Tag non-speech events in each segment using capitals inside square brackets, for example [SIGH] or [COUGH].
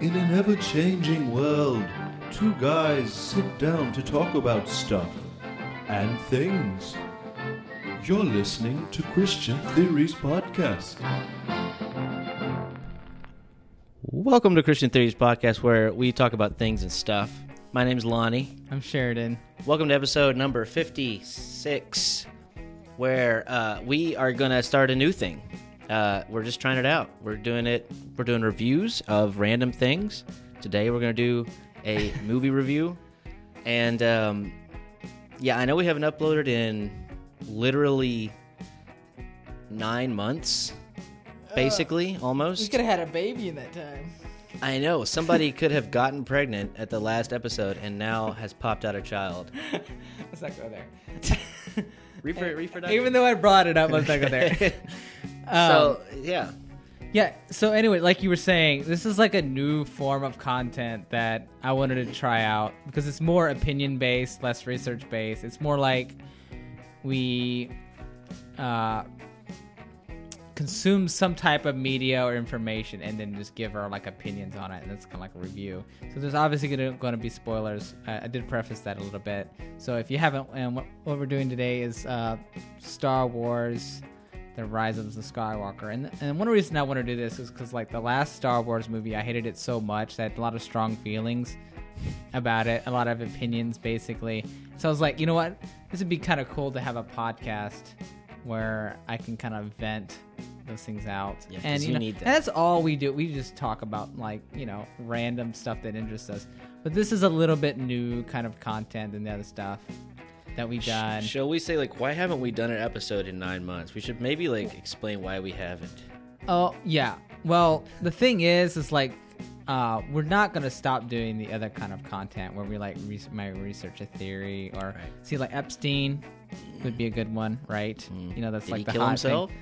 In an ever changing world, two guys sit down to talk about stuff and things. You're listening to Christian Theories Podcast. Welcome to Christian Theories Podcast, where we talk about things and stuff. My name's Lonnie. I'm Sheridan. Welcome to episode number 56, where uh, we are going to start a new thing. Uh, we're just trying it out. We're doing it, we're doing reviews of random things. Today, we're going to do a [LAUGHS] movie review. And um, yeah, I know we haven't uploaded in literally nine months, basically, almost. We could have had a baby in that time. I know somebody [LAUGHS] could have gotten pregnant at the last episode and now has popped out a child. [LAUGHS] Let's not go there. Even though I brought it up, let's not go there. Um, so yeah, yeah. So anyway, like you were saying, this is like a new form of content that I wanted to try out because it's more opinion based, less research based. It's more like we uh, consume some type of media or information and then just give our like opinions on it and it's kind of like a review so there's obviously going to be spoilers I, I did preface that a little bit so if you haven't and what, what we're doing today is uh, star wars the rise of the skywalker. And, and one reason i want to do this is because like the last star wars movie i hated it so much. That I had a lot of strong feelings about it a lot of opinions basically. So i was like you know what? This would be kind of cool to have a podcast where i can kind of vent those things out. Yeah, and you know, need that. and that's all we do. We just talk about like you know random stuff that interests us. But this is a little bit new kind of content than the other stuff that we've done shall we say like why haven't we done an episode in nine months? We should maybe like explain why we haven't. Oh yeah. Well, the thing is, is like, uh, we're not gonna stop doing the other kind of content where we like re- might research a theory or Right. see like Epstein would be a good one, right? Mm. You know, that's Did like he the hot himself? thing.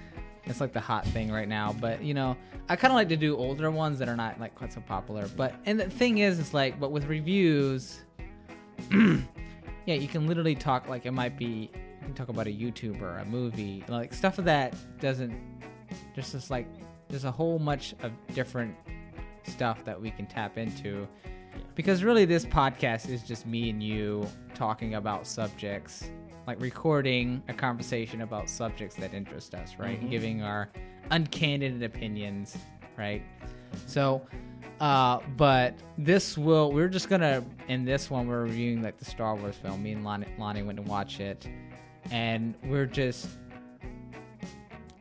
It's like the hot thing right now. But you know, I kind of like to do older ones that are not like quite so popular. But and the thing is, it's like, but with reviews, [CLEARS THROAT] yeah, you can literally talk like it might be. You can talk about a YouTuber, a movie, like stuff of that doesn't. Just like there's a whole much of different stuff that we can tap into because really this podcast is just me and you talking about subjects like recording a conversation about subjects that interest us right and giving our uncandid opinions right so uh but this will we're just gonna in this one we're reviewing like the star wars film. Me and lonnie, lonnie went to watch it. And we're just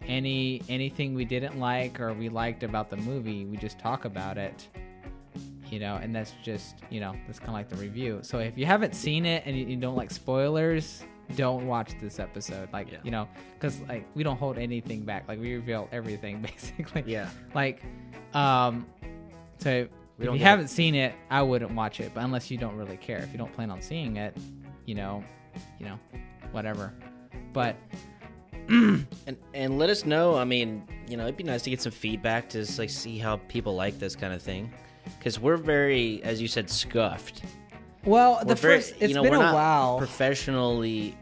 any anything we didn't like or we liked about the movie we just talk about it. You know and that's just you know that's kind of like the review. So if you haven't seen it and you, you don't like spoilers don't watch this episode. Like Yeah. you know because like we don't hold anything back. Like we reveal everything [LAUGHS] basically. Yeah. like um so We if you haven't seen it i wouldn't watch it but unless you don't really care if you don't plan on seeing it you know you know whatever but [CLEARS THROAT] And and let us know. I mean, you know, it'd be nice to get some feedback to just, like see how people like this kind of thing, because we're very, as you said, scuffed. well We're the very- first it's you know, been we're a while Professionally,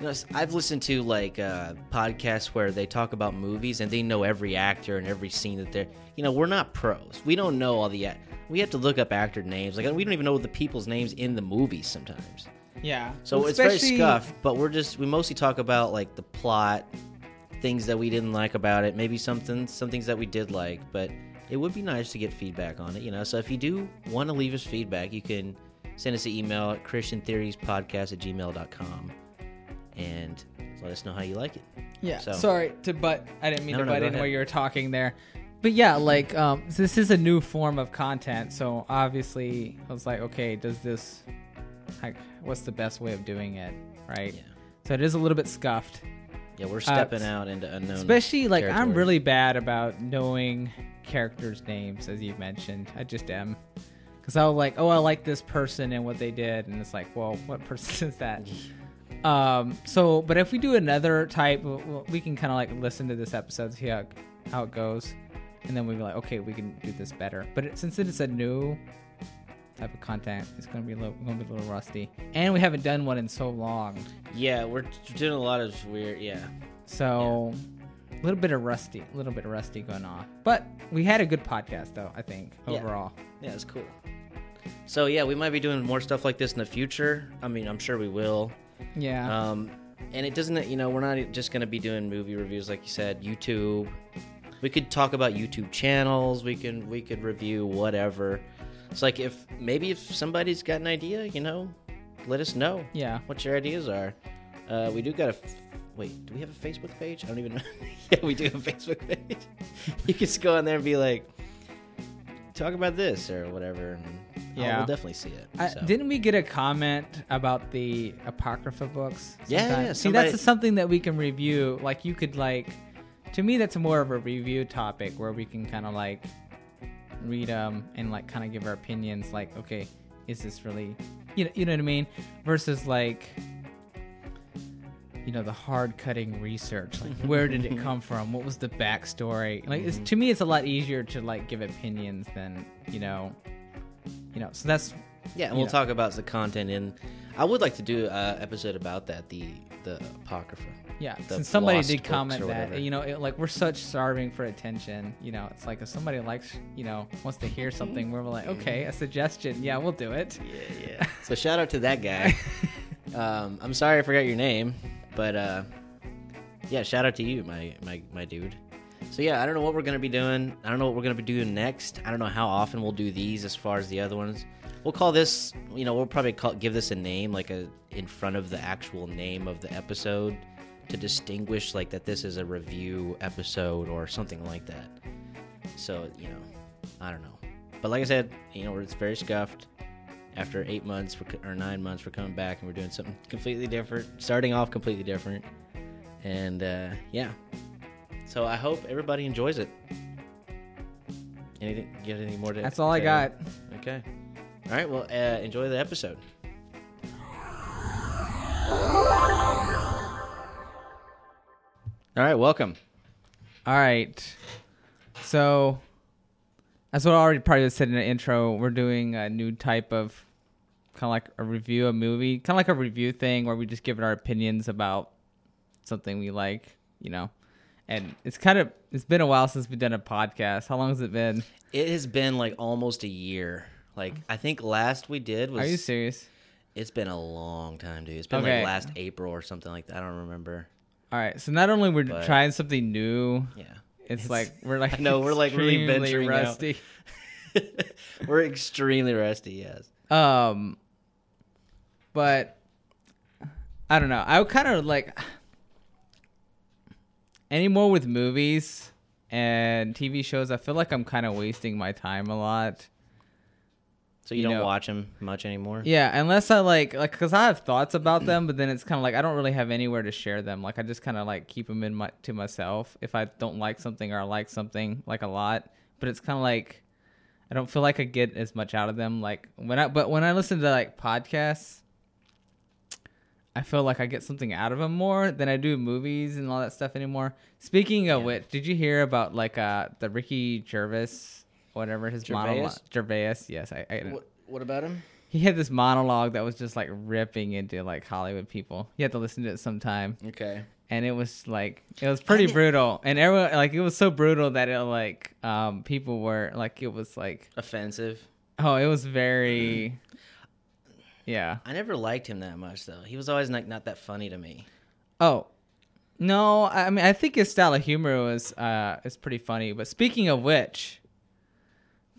you know, I've listened to like uh, podcasts where they talk about movies and they know every actor and every scene that they're. You know, we're not pros. We don't know all the. We have to look up actor names. Like we don't even know the people's names in the movies sometimes. yeah So Well, it's very scuffed, but we're just we mostly talk about like the plot, things that we didn't like about it, maybe something some things that we did like, but it would be nice to get feedback on it, you know. So if you do want to leave us feedback, you can send us an email at christiantheoriespodcast at gmail.com and let us know how you like it. Yeah. So- Sorry to butt. I didn't mean No, to no, butt in ahead. where you were talking there. But yeah, like um, this is a new form of content. So obviously, I was like, okay, does this? Like, what's the best way of doing it? Right. Yeah. So it is a little bit scuffed. Yeah, we're stepping out into unknown. Especially like I'm really bad about knowing characters' names, as you've mentioned. I just am. Because I was like, oh, I like this person and what they did, and it's like, well, what person [LAUGHS] is that? [LAUGHS] um. So, but if we do another type, we can kind of like listen to this episode, see how how it goes, and then we'll be like, okay, we can do this better. But it, since it's a new type of content, it's gonna be a little, gonna be a little rusty, and we haven't done one in so long. Yeah, we're doing a lot of weird. Yeah, So a little bit of rusty, a little bit of rusty going on. But we had a good podcast though. I think Yeah. overall. Yeah, it's cool. So yeah, we might be doing more stuff like this in the future. I mean, I'm sure we will. Yeah. Um, and it doesn't, you know, we're not just going to be doing movie reviews like you said. YouTube. We could talk about YouTube channels. We can we could review whatever. It's like if maybe if somebody's got an idea, you know, let us know yeah. what your ideas are. Uh, we do got a. F- Wait, do we have a Facebook page? I don't even [LAUGHS] know. [LAUGHS] yeah, we do have a Facebook page. [LAUGHS] you can just go on there and be like, talk about this or whatever. And Yeah. we'll definitely see it. So. Didn't we get a comment about the apocrypha books? Yeah, yeah, See, somebody- that's something that we can review. Like you could like, to me, that's more of a review topic where we can kind of like read them and like kind of give our opinions. Like, okay, is this really, you know, you know what I mean? Versus like, you know, the hard cutting research. Like, [LAUGHS] where did it come from? What was the backstory? Like, it's, mm-hmm. to me, it's a lot easier to like give opinions than you know, you know. So that's Yeah, and we'll know. talk about the content in. I would like to do an episode about that, the the apocrypha. Yeah, since somebody did comment that, you know, it, like we're such starving for attention. You know, it's like if somebody likes, you know, wants to hear something, we're like, okay, a suggestion, yeah, we'll do it. Yeah, yeah. [LAUGHS] so shout out to that guy. [LAUGHS] um, I'm sorry I forgot your name, but uh, yeah, shout out to you, my my my dude. So yeah, I don't know what we're gonna be doing. I don't know what we're gonna be doing next. I don't know how often we'll do these as far as the other ones. We'll call this, you know, we'll probably call, give this a name, like a in front of the actual name of the episode, to distinguish like that this is a review episode or something like that. So you know, I don't know, but like I said, you know, it's very scuffed. After eight months or nine months, we're coming back and we're doing something completely different, starting off completely different, and uh, yeah. So I hope everybody enjoys it. Anything? Get anything more to? That's all I got. Okay. All right. Well, uh, enjoy the episode. All right. Welcome. All right, so that's what I already probably said in the intro. We're doing a new type of kind of like a review a movie, kind of like a review thing where we just give it our opinions about something we like, you know. And it's kind of it's been a while since we've done a podcast. How long has it been? It has been like almost a year. Like I think last we did was. Are you serious? It's been a long time, dude. It's been Okay. like last April or something like that. I don't remember. All right. So not only we're But- trying something new, Yeah. it's, like [LAUGHS] we're like no, we're, like, really venturing rusty. [LAUGHS] We're extremely rusty. Yes. Um, but I don't know. I would kind of like anymore with movies and TV shows. I feel like I'm kind of wasting my time a lot. So you, You don't know- watch them much anymore. Yeah, unless I like like because I have thoughts about them, but then it's kind of like I don't really have anywhere to share them. Like I just kind of like keep them in my to myself if I don't like something or I like something like a lot. But it's kind of like I don't feel like I get as much out of them. Like when I but when I listen to like podcasts, I feel like I get something out of them more than I do movies and all that stuff anymore. Speaking of Yeah. which, did you hear about like uh the Ricky Gervais, whatever his Gervais? monologue? Gervais, yes, I, I What, what about him? he had this monologue that was just like ripping into like Hollywood people. You have to listen to it sometime, Okay. and it was like it was pretty brutal. And everyone like it was so brutal that it like um people were like it was like Offensive. oh it was very yeah I never liked him that much though. He was always like not that funny to me. oh no I mean I think his style of humor was uh is pretty funny. But speaking of which.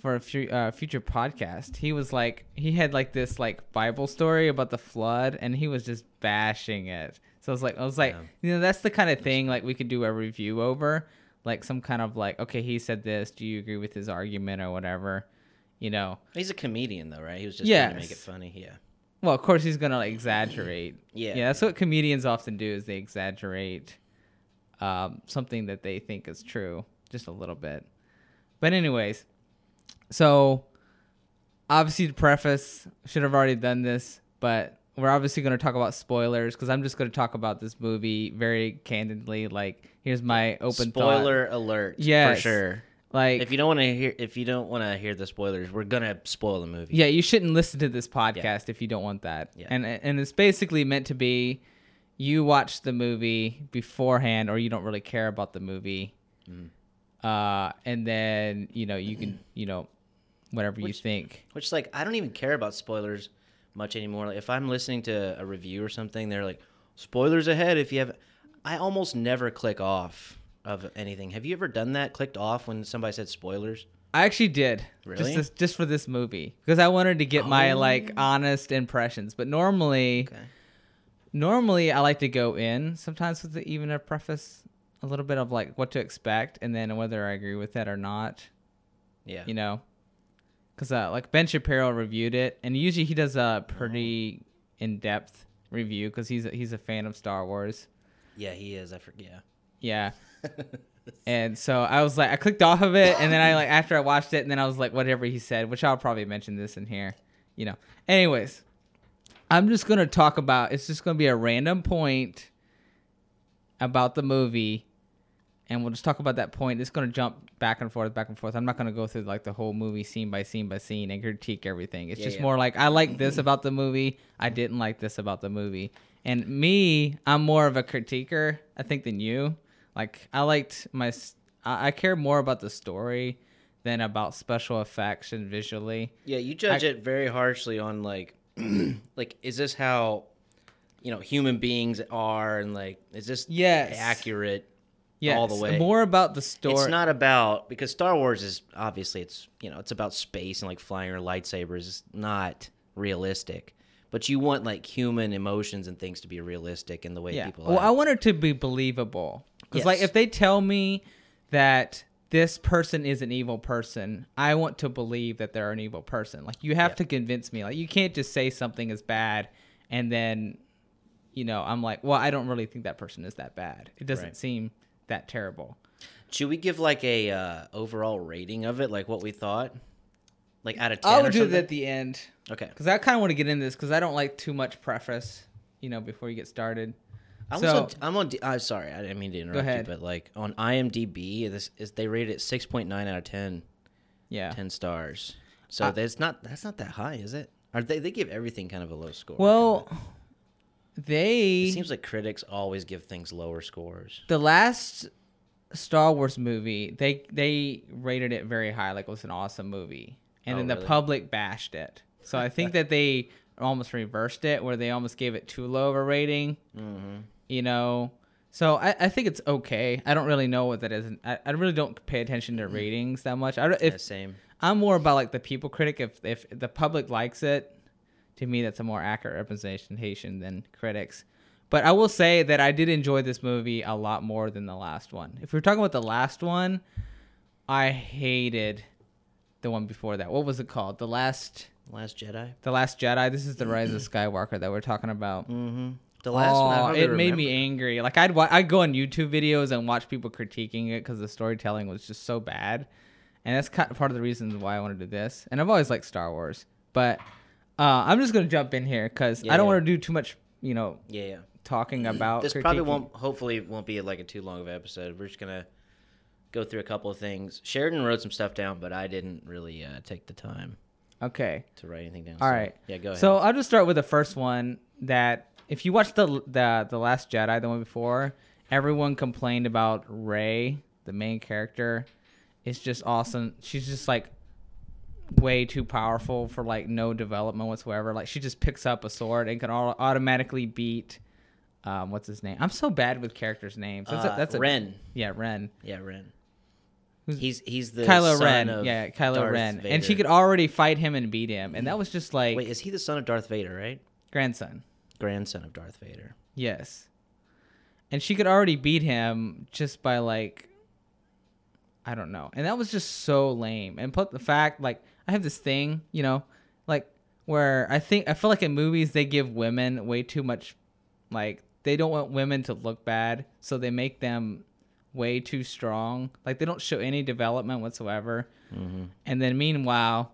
For a fu- uh, future podcast, he was like he had like this like Bible story about the flood, and he was just bashing it. So I was like, I was like, Yeah. you know, that's the kind of thing like we could do a review over, like some kind of like, okay, he said this. Do you agree with his argument or whatever? You know, He's a comedian though, right? He was just trying to make it funny. Yeah. Well, of course he's gonna like exaggerate. Yeah. yeah, that's what comedians often do is they exaggerate um, something that they think is true just a little bit. But anyways, so obviously the preface should have already done this, but we're obviously going to talk about spoilers because I'm just going to talk about this movie very candidly. Like, here's my open thought. Spoiler alert. Yeah, For sure. Like, If you don't want to hear, if you don't want to hear the spoilers, we're gonna spoil the movie. yeah, you shouldn't listen to this podcast if you don't want that. Yeah. And and it's basically meant to be, you watch the movie beforehand, or you don't really care about the movie, Mm. uh, and then you know you can you know whatever you think. Which like I don't even care about spoilers much anymore. Like, if I'm listening to a review or something, they're like spoilers ahead. If you have, I almost never click off of anything. Have you ever done that? Clicked off when somebody said spoilers? I actually did. Really? Just just for this movie because I wanted to get my like Oh. honest impressions. But normally, Okay. normally I like to go in sometimes with even a preface, a little bit of like what to expect, and then whether I agree with that or not. Yeah. You know, because uh, like Ben Shapiro reviewed it, and usually he does a pretty in depth review because he's a, he's a fan of Star Wars. Yeah, he is. I forget. Yeah. And so I was like, I clicked off of it, and then I like after I watched it, and then I was like, whatever he said, which I'll probably mention this in here, you know. Anyways, I'm just gonna talk about. It's just gonna be a random point about the movie, and we'll just talk about that point. It's gonna jump back and forth, back and forth. I'm not gonna go through like the whole movie scene by scene by scene and critique everything. It's Yeah, just yeah. more like I like this about the movie. I didn't like this about the movie. And me, I'm more of a critiquer, I think, than you. Like I liked my, I care more about the story than about special effects and visually. Yeah, you judge I- it very harshly on like, [CLEARS THROAT] like is this how, you know, human beings are, and like, is this Yes. accurate? Yeah, All the way. more about the story. It's not about because Star Wars is obviously it's you know it's about space and like flying your lightsabers. It's not realistic, but you want like human emotions and things to be realistic in the way yeah. people. Well, act. I want it to be believable. Because like if they tell me that this person is an evil person, I want to believe that they're an evil person. Like you have Yeah. to convince me. Like you can't just say something is bad and then, you know, I'm like, well, I don't really think that person is that bad. It doesn't Right. seem that terrible. Should we give like a uh, overall rating of it, like what we thought, like out of ten? I would do that at the end. Okay, Because I kind of want to get in this because I don't like too much preface, you know, before you get started. I was So- on, I'm on. D- I'm sorry, I didn't mean to interrupt you, but like on IMDb, this is they rated it six point nine out of 10, Yeah. 10 stars. So Uh, that's not that's not that high, is it? Are they they give everything kind of a low score? Well, they it seems like critics always give things lower scores. the last Star Wars movie, they they rated it very high, like it was an awesome movie, and Oh, then the really? public bashed it. So I think [LAUGHS] that they almost reversed it, where they almost gave it too low of a rating. Mm-hmm. You know, so I, I think it's okay. I don't really know what that is. I, I really don't pay attention to ratings that much. I if, yeah, same. I'm more about like the people critic. If if the public likes it, to me that's a more accurate representation than critics. But I will say that I did enjoy this movie a lot more than the last one. If we're talking about the last one, I hated the one before that. What was it called? The last Last Jedi. the last Jedi. This is the Rise of [CLEARS THROAT] Skywalker that we're talking about. Mm-hmm. The last oh, one. I it made me angry. Like I'd wa- I'd go on YouTube videos and watch people critiquing it because the storytelling was just so bad, and that's kind of part of the reasons why I want to do this. And I've always liked Star Wars, but uh, I'm just gonna jump in here because Yeah, I don't yeah. want to do too much, you know, Yeah, yeah. talking about. This probably won't. Hopefully, won't be like a too long of an episode. We're just gonna go through a couple of things. Sheridan wrote some stuff down, but I didn't really uh, take the time Okay. to write anything down. All so- right. Yeah, go ahead. So I'll just start with the first one that if you watch the the the last Jedi, the one before, everyone complained about Rey, the main character. It's just awesome. She's just like way too powerful for like no development whatsoever. Like she just picks up a sword and can au- automatically beat um what's his name? I'm so bad with characters' names. That's uh, a, that's a Ren. Yeah, Ren. Yeah, Ren. Who's- He's he's the Kylo son Ren. of Yeah, Kylo Darth Ren. And she could already fight him and beat him. And that was just like Wait, is he the son of Darth Vader? Right, grandson. Grandson of Darth Vader. Yes. And she could already beat him just by like I don't know. And that was just so lame. And put the fact like I have this thing, you know, like where I think I feel like in movies they give women way too much like they don't want women to look bad, so they make them way too strong. Like they don't show any development whatsoever. Mm-hmm. And then meanwhile,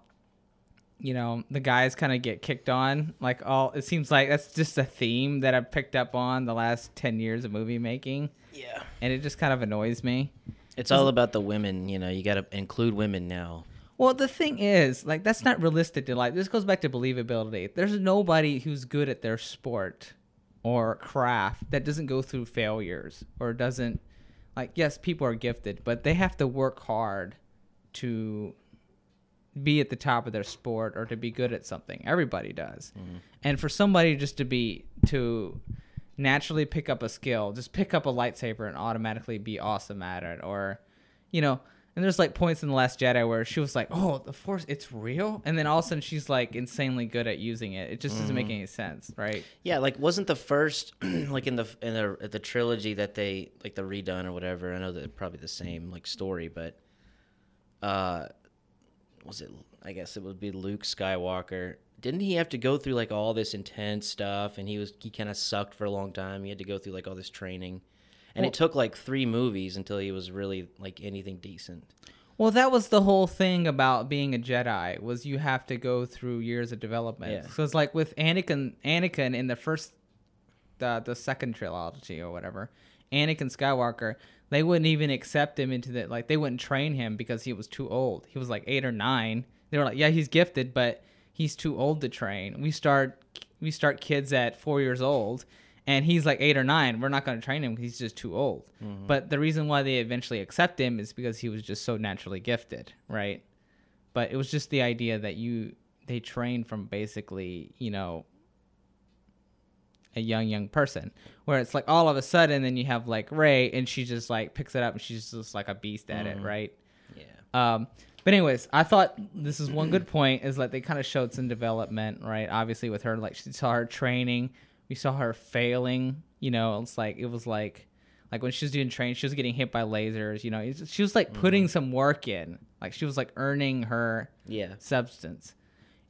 you know, the guys kind of get kicked on. Like all it seems like that's just a theme that I've picked up on the last 10 years of movie making, Yeah, and it just kind of annoys me. it's all about the women. You know, you got to include women now. Well, the thing is, like that's not realistic to like. This goes back to believability. There's nobody who's good at their sport or craft that doesn't go through failures or doesn't like yes people are gifted but they have to work hard to be at the top of their sport or to be good at something. Everybody does. And for somebody just to be to naturally pick up a skill just pick up a lightsaber and automatically be awesome at it. Or you know and there's like points in the last jedi where she was like oh the force it's real? And then all of a sudden she's like insanely good at using it. It just doesn't make any sense right? Yeah, like wasn't the first [CLEARS THROAT] like in the in the the trilogy that they like the redone or whatever. I know that probably the same like story, but uh, was it? I guess it would be Luke Skywalker. Didn't he have to go through like all this intense stuff, and he was he kind of sucked for a long time. He had to go through like all this training, and Well- it took like three movies until he was really like anything decent. Well, that was the whole thing about being a Jedi was you have to go through years of development. Yeah. So it's like with Anakin, Anakin in the first, the the second trilogy or whatever, Anakin Skywalker, they wouldn't even accept him into the like they wouldn't train him because he was too old. He was like eight or nine. They were like, yeah, he's gifted, but he's too old to train. We start we start kids at four years old. And he's like eight or nine. We're not going to train him because he's just too old. Mm-hmm. But the reason why they eventually accept him is because he was just so naturally gifted, right? But it was just the idea that you they train from basically, you know, a young young person, where it's like all of a sudden, then you have like Rey, and she just like picks it up and she's just like a beast at it, right? Yeah. Um, but anyways, I thought this is one good [CLEARS THROAT] point is that they kind of showed some development, right? Obviously with her, like she saw her training, we saw her failing. You know, it's like it was like like when she was doing training, she was getting hit by lasers. You know, she was like putting some work in, like she was like earning her Yeah. substance.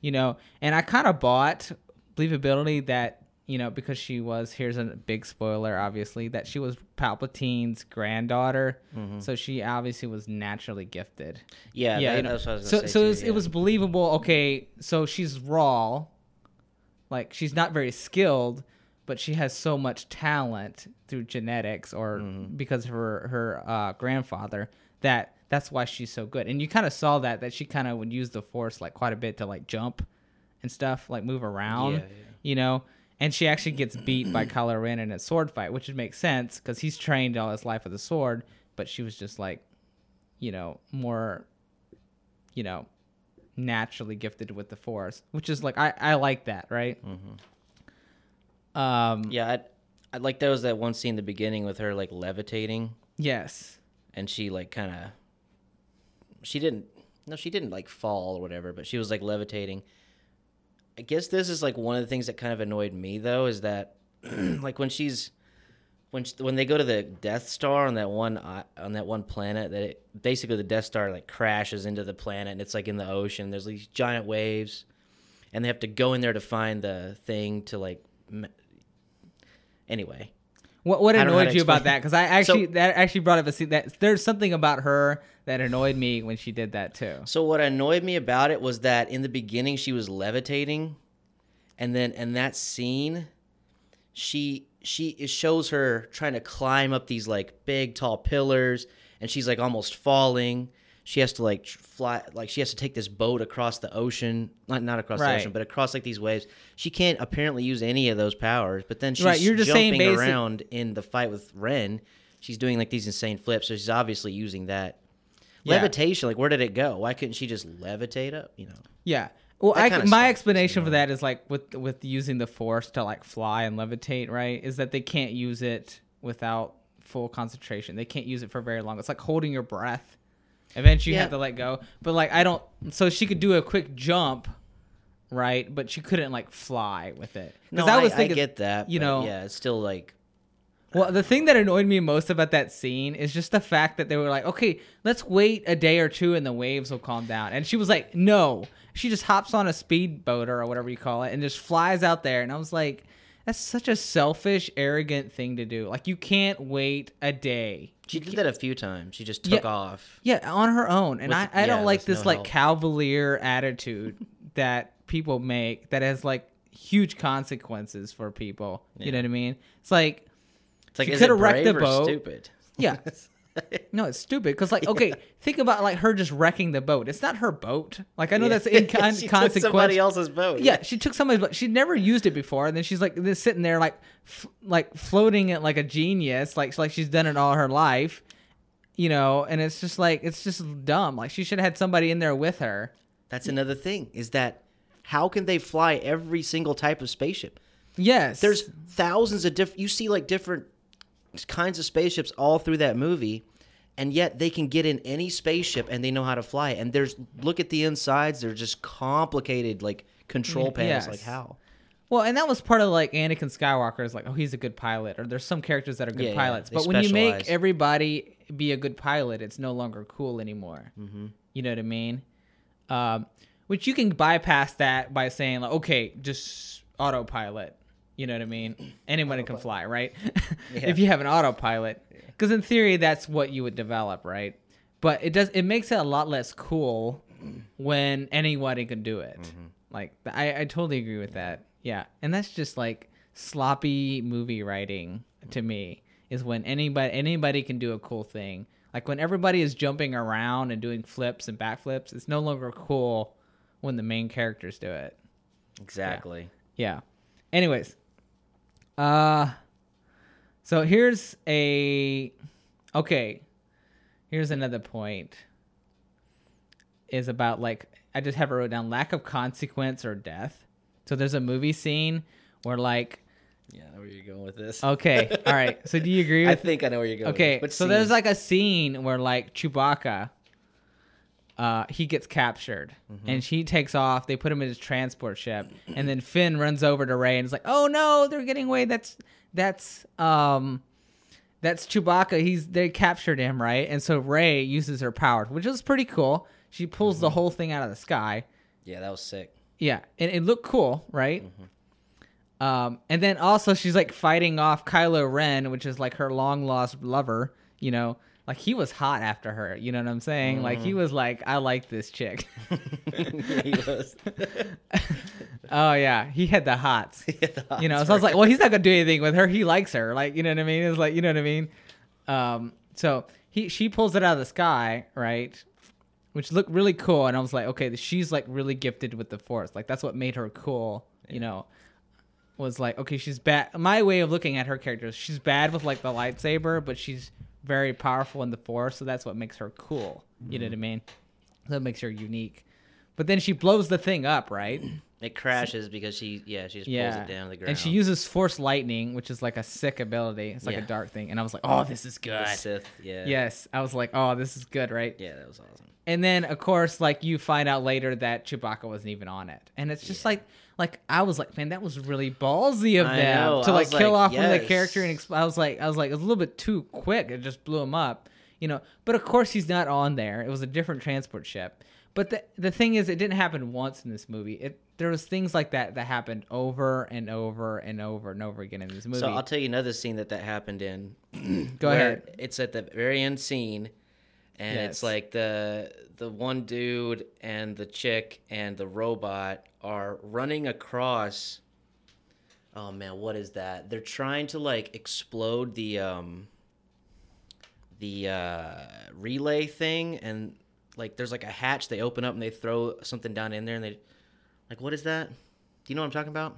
You know, and I kind of bought believability that you know because she was here's a big spoiler obviously that she was Palpatine's granddaughter, so she obviously was naturally gifted Yeah. yeah, that- you know. that's what I was so say so it was, yeah. it was believable. Okay, so she's raw, like she's not very skilled, but she has so much talent through genetics or Mm-hmm. because of her her uh, grandfather that that's why she's so good. And you kind of saw that that she kind of would use the force like quite a bit to like jump and stuff, like move around, Yeah, yeah. you know. And she actually gets beat by Kylo Ren in a sword fight, which would make sense because he's trained all his life with a sword. But she was just like, you know, more, you know, naturally gifted with the force, which is like I I like that, right? Um. Yeah. I, I like there was that one scene in the beginning with her like levitating. Yes. and she like kind of she didn't no she didn't like fall or whatever but she was like levitating i guess this is like one of the things that kind of annoyed me though is that [CLEARS THROAT] like when she's when sh when they go to the death star on that one uh, on that one planet that it, basically the death star like crashes into the planet and it's like in the ocean. There's these giant waves and they have to go in there to find the thing to like anyway What what I don't know how annoyed you about that? Because I actually So- that actually brought up a scene that there's something about her that annoyed me when she did that too. So what annoyed me about it was that in the beginning she was levitating, and then in that scene, she she it shows her trying to climb up these like big tall pillars, and she's like almost falling. She has to like fly, like she has to take this boat across the ocean, not not across the ocean, but across like these waves. She can't apparently use any of those powers. But then she's Right, you're just saying jumping basic- around in the fight with Ren. She's doing like these insane flips, so she's obviously using that Yeah. levitation like where did it go why couldn't she just levitate up you know Yeah. Well, I, my stuff explanation for that is like with with using the force to like fly and levitate, right? Is that they can't use it without full concentration. They can't use it for very long. It's like holding your breath. Eventually, you Yeah. have to let go. But like, I don't. So she could do a quick jump, right? But she couldn't like fly with it. no I, was I thinking- get that you know- yeah it's still like Well, the thing that annoyed me most about that scene is just the fact that they were like, okay, let's wait a day or two and the waves will calm down. And she was like, no. She just hops on a speedboat or whatever you call it and just flies out there. And I was like, that's such a selfish, arrogant thing to do. Like, you can't wait a day. She did that a few times she just took Yeah. off Yeah, on her own. And With- I, I yeah, don't like this no like help. cavalier attitude [LAUGHS] that people make that has like huge consequences for people. You know what I mean? It's like, it's like she coulda wrecked the boat. stupid Yeah. [LAUGHS] No, it's stupid because, like, [LAUGHS] okay, think about like her just wrecking the boat. It's not her boat. Like, I know Yeah. that's [LAUGHS] she took inconsequential. somebody else's boat. Yeah, she took somebody's, boat. she'd never used it before, and then she's like this sitting there, like, f- like floating it like a genius, like like she's done it all her life, you know. And it's just like it's just dumb. Like she should have had somebody in there with her. That's another thing. Is that how can they fly every single type of spaceship? Yes, There's thousands of different. You see like different kinds of spaceships all through that movie, and yet they can get in any spaceship and they know how to fly. And there's look at the insides; they're just complicated like control panels. yes. Like how? Well, and that was part of like Anakin Skywalker is like, oh, he's a good pilot, or there's some characters that are good Yeah, yeah, pilots. they but when you make everybody be a good pilot, it's no longer cool anymore. Mm-hmm. You know what I mean? Um, which you can bypass that by saying like, okay, just autopilot. You know what I mean? Anybody can fly, right? [LAUGHS] if you have an autopilot, because in theory that's what you would develop, right? But it does. It makes it a lot less cool when anybody can do it. Mm-hmm. Like I, I totally agree with that. Yeah, and that's just like sloppy movie writing to me. Is when anybody anybody can do a cool thing. Like when everybody is jumping around and doing flips and backflips, it's no longer cool when the main characters do it. Exactly. Yeah. Anyways, uh, so here's a okay. Here's another point. Is about like I just have it wrote down lack of consequence or death. So there's a movie scene where like Yeah, I know where you're going with this. okay, all right. So do you agree [LAUGHS] I think I know where you're going. Okay, so scene? there's like a scene where like Chewbacca, uh, he gets captured Mm-hmm. and she takes off. They put him in his transport ship, and then Finn runs over to Rey and is like, "Oh no, they're getting away. That's that's um." That's Chewbacca. He's they captured him, right? And so Rey uses her power, which is pretty cool. She pulls Mm-hmm. the whole thing out of the sky. yeah, that was sick. Yeah, and it looked cool, right? Um, and then also she's like fighting off Kylo Ren, which is like her long lost lover. You know, like he was hot after her. You know what I'm saying? Like he was like, I like this chick. [LAUGHS] he was. [LAUGHS] oh yeah, he had the hots. [LAUGHS] Yeah, the hots you know, so I was like, well, he's not gonna do anything with her. He likes her. Like, you know what I mean? It's like, you know what I mean? Um, so he she pulls it out of the sky, right? Which looked really cool, and I was like, okay, she's like really gifted with the force. Like that's what made her cool. You know, was like, okay, she's bad. My way of looking at her character she's bad with like the lightsaber, but she's very powerful in the force, so that's what makes her cool. You know mm-hmm. what I mean? That makes her unique. But then she blows the thing up, right? [CLEARS THROAT] It crashes because she, yeah, she just yeah. pulls it down to the ground. And she uses force lightning, which is like a sick ability. It's like a dark thing. And I was like, oh, this is The good. Sith, yeah, Yes. I was like, oh, this is good, right? yeah, that was awesome. And then of course, like you find out later that Chewbacca wasn't even on it. And it's just like like I was like, man, that was really ballsy of I them know. to like kill like, off one of the character and exp- I was like I was like it was a little bit too quick. It just blew him up. You know, but of course he's not on there. It was a different transport ship. But the the thing is, it didn't happen once in this movie. It there was things like that that happened over and over and over and over again in this movie. So I'll tell you another scene that that happened in. [CLEARS THROAT] Go ahead. It's at the very end scene, and Yes. it's like the the one dude and the chick and the robot are running across. Oh man, what is that? They're trying to like explode the um the uh relay thing and like there's like a hatch they open up and they throw something down in there and they like what is that? Do you know what I'm talking about?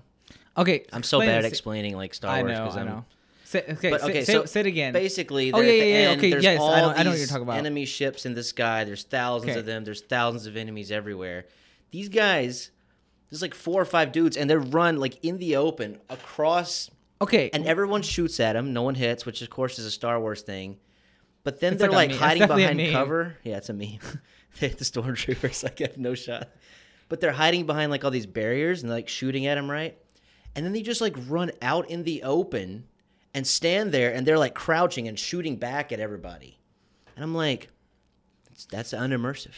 okay, I'm so bad at explaining like Star I Wars know, I I'm know. Say, okay, But, okay, say, so say it again. Basically, Oh, yeah, yeah, yeah, end, okay, there's yes, I all know- I know what you're talking about. Enemy ships in the sky. There's thousands Okay. of them. There's thousands of enemies everywhere. These guys, there's like four or five dudes, and they run like in the open across, okay, and everyone shoots at them. No one hits, which of course is a Star Wars thing. But then It's they're like like, hiding behind cover. Yeah, it's a meme. [LAUGHS] they hit the stormtroopers. [LAUGHS] Like, have no shot. But they're hiding behind like all these barriers and like shooting at them, right? And then they just like run out in the open and stand there and they're like crouching and shooting back at everybody. And I'm like, that's, that's unimmersive.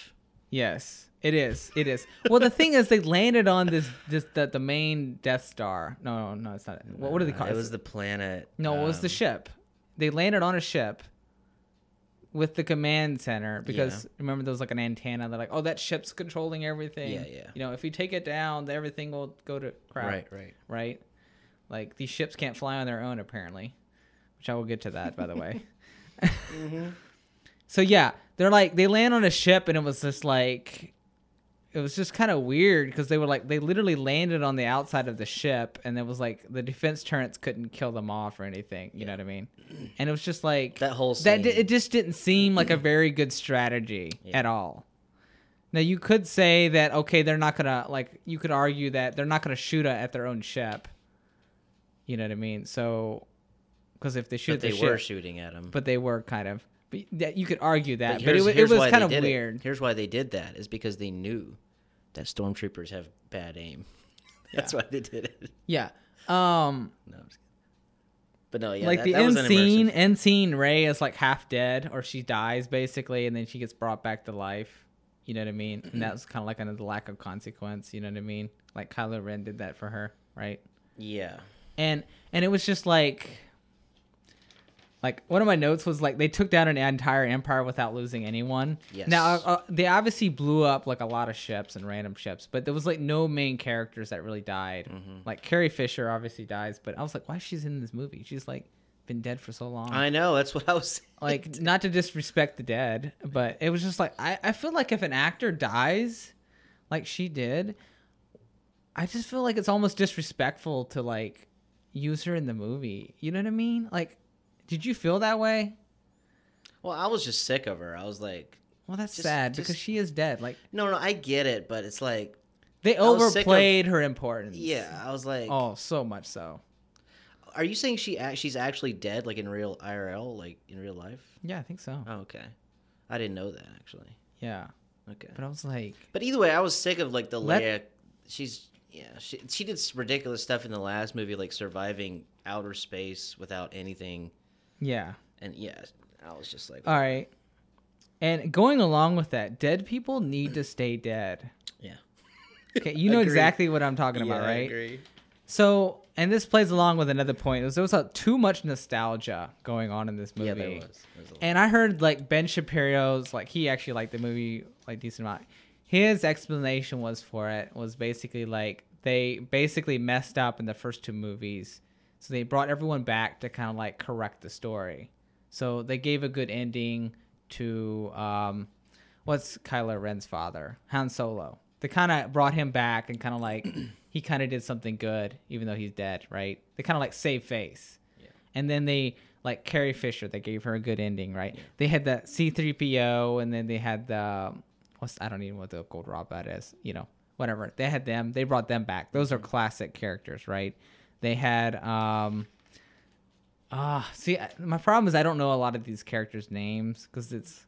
Yes, it is. It is. Well, the thing is, they landed on this this the, the main Death Star. No, no, no, it's not. What, what do they call It it? was the planet. no, it was the um, ship. They landed on a ship with the command center because remember there was like an antenna. They're like, oh, that ship's controlling everything. Yeah, yeah. You know, if we take it down, everything will go to crap. Right, right. Right. Like these ships can't fly on their own apparently, which I will get to that by the way. [LAUGHS] [LAUGHS] so yeah, they're like they land on a ship and it was just like it was just kind of weird because they were like they literally landed on the outside of the ship and it was like the defense turrets couldn't kill them off or anything. You know what I mean? And it was just like That whole that it just didn't seem like a [CLEARS THROAT] very good strategy at all. Now you could say that okay, they're not gonna like you could argue that they're not gonna shoot at their own ship. You know what I mean? So because if they shoot But they the were shooting at them but they were kind of. But that you could argue that, but, it, here's- wa- it was kind of did it. weird. Here's why they did that is because they knew that stormtroopers have bad aim. [LAUGHS] That's why they did it. Yeah. Um, No, I'm just. But no, yeah, like that, the that was end scene, end scene, Rey is like half dead, or she dies basically, and then she gets brought back to life. You know what I mean? And that was kind of like another lack of consequence. You know what I mean? Like Kylo Ren did that for her, right? Yeah, and and it was just like like one of my notes was like they took down an entire empire without losing anyone Yes. now uh, uh, they obviously blew up like a lot of ships and random ships but there was like no main characters that really died Mm-hmm. like carrie fisher obviously dies but i was like why is she in this movie she's like been dead for so long I know. That's what I was. Saying. like not to disrespect the dead but it was just like I, I feel like if an actor dies like she did i just feel like it's almost disrespectful to like use her in the movie you know what i mean like did you feel that way well, I was just sick of her. I was like, well that's Just- sad just- because she is dead like no, no, I get it, but it's like, they sick of- overplayed her importance yeah, I was like, oh so much so are you saying she she's actually dead, like in real IRL, like in real life? yeah i think so Oh, okay, I didn't know that actually. yeah Okay, but i was like but either way, I was sick of like the Let- Leia. She's yeah, she she did ridiculous stuff in the last movie, like surviving outer space without anything, yeah and yeah, I was just like, all right and going along with that dead people need to stay dead [CLEARS THROAT] yeah, Okay, you know [LAUGHS] exactly what I'm talking about, Yeah, I right? agree. So, and this plays along with another point. There was uh, too much nostalgia going on in this movie. Yeah, there was. There was. And I heard like Ben Shapiro's like he actually liked the movie like decent amount. His explanation was for it was basically like they basically messed up in the first two movies, so they brought everyone back to kind of like correct the story. So they gave a good ending to um, what's Kylo Ren's father, Han Solo. They kind of brought him back and kind of like [CLEARS THROAT] he kind of did something good, even though he's dead, right? They kind of like save face. And then they like Carrie Fisher, they gave her a good ending, right? They had the C3PO, and then they had the what's I don't even know what the gold robot is, you know, whatever. They had them. They brought them back. Those are classic characters, right? They had um. Ah, see, I- my problem is I don't know a lot of these characters' names because it's,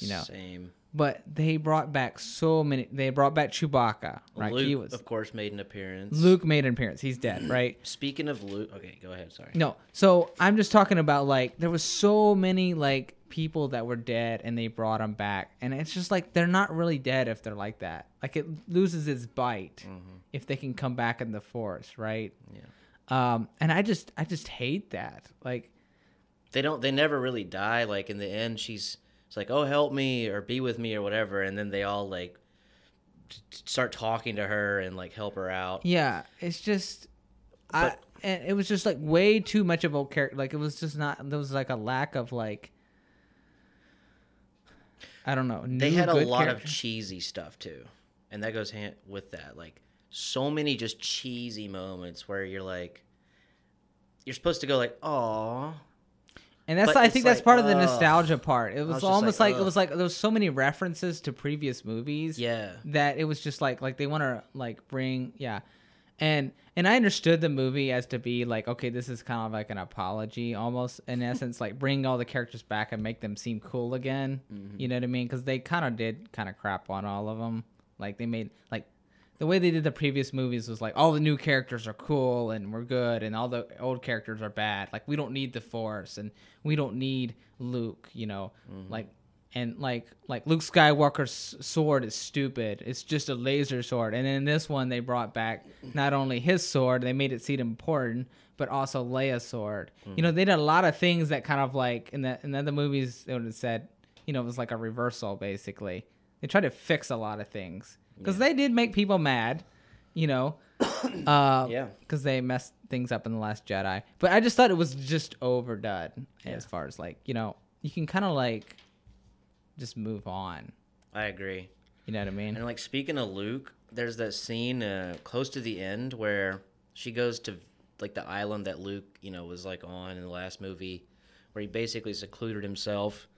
you know, same. but they brought back so many. They brought back Chewbacca, right? Luke, he was of course, made an appearance. Luke made an appearance. He's dead, [CLEARS THROAT] right? Speaking of Luke, okay, go ahead. Sorry. No, so I'm just talking about like there was so many like people that were dead and they brought them back, and it's just like they're not really dead if they're like that. Like it loses its bite if they can come back in the force, right? Yeah. Um, and I just I just hate that. Like They don't. They never really die. Like in the end, she's it's like, "Oh, help me" or "Be with me" or whatever, and then they all like t- start talking to her and like help her out. yeah, it's just I and it was just like way too much of a character. Like it was just not. There was like a lack of like. I don't know. They had a lot of cheesy stuff too, and that goes hand with that. Like so many just cheesy moments where you're like, you're supposed to go like, "Oh." And that's But I think that's like, part of the nostalgia part. It was, was almost like, like, it was like there was so many references to previous movies Yeah. that it was just like like they want to like bring yeah. And and I understood the movie as to be like okay, this is kind of like an apology almost in [LAUGHS] essence like bring all the characters back and make them seem cool again. Mm-hmm. You know what I mean? Cuz they kind of did kind of crap on all of them. Like they made like the way they did the previous movies was like all the new characters are cool and we're good and all the old characters are bad. Like we don't need the force and we don't need luke you know? Mm-hmm. Like and like like luke skywalker's sword is stupid. It's just a laser sword. And then in this one they brought back not only his sword they made it seem important but also leia's sword. You know mm-hmm. they did a lot of things that kind of like in the in the other movies they would have said you know it was like a reversal basically. They tried to fix a lot of things because they did make people mad, you know. [COUGHS] Uh, Yeah. Because they messed things up in the Last Jedi, but I just thought it was just overdone as far as like you know you can kind of like just move on. I agree. You know what I mean? And like speaking of Luke, there's that scene uh, close to the end where she goes to like the island that Luke, you know, was like on in the last movie, where he basically secluded himself,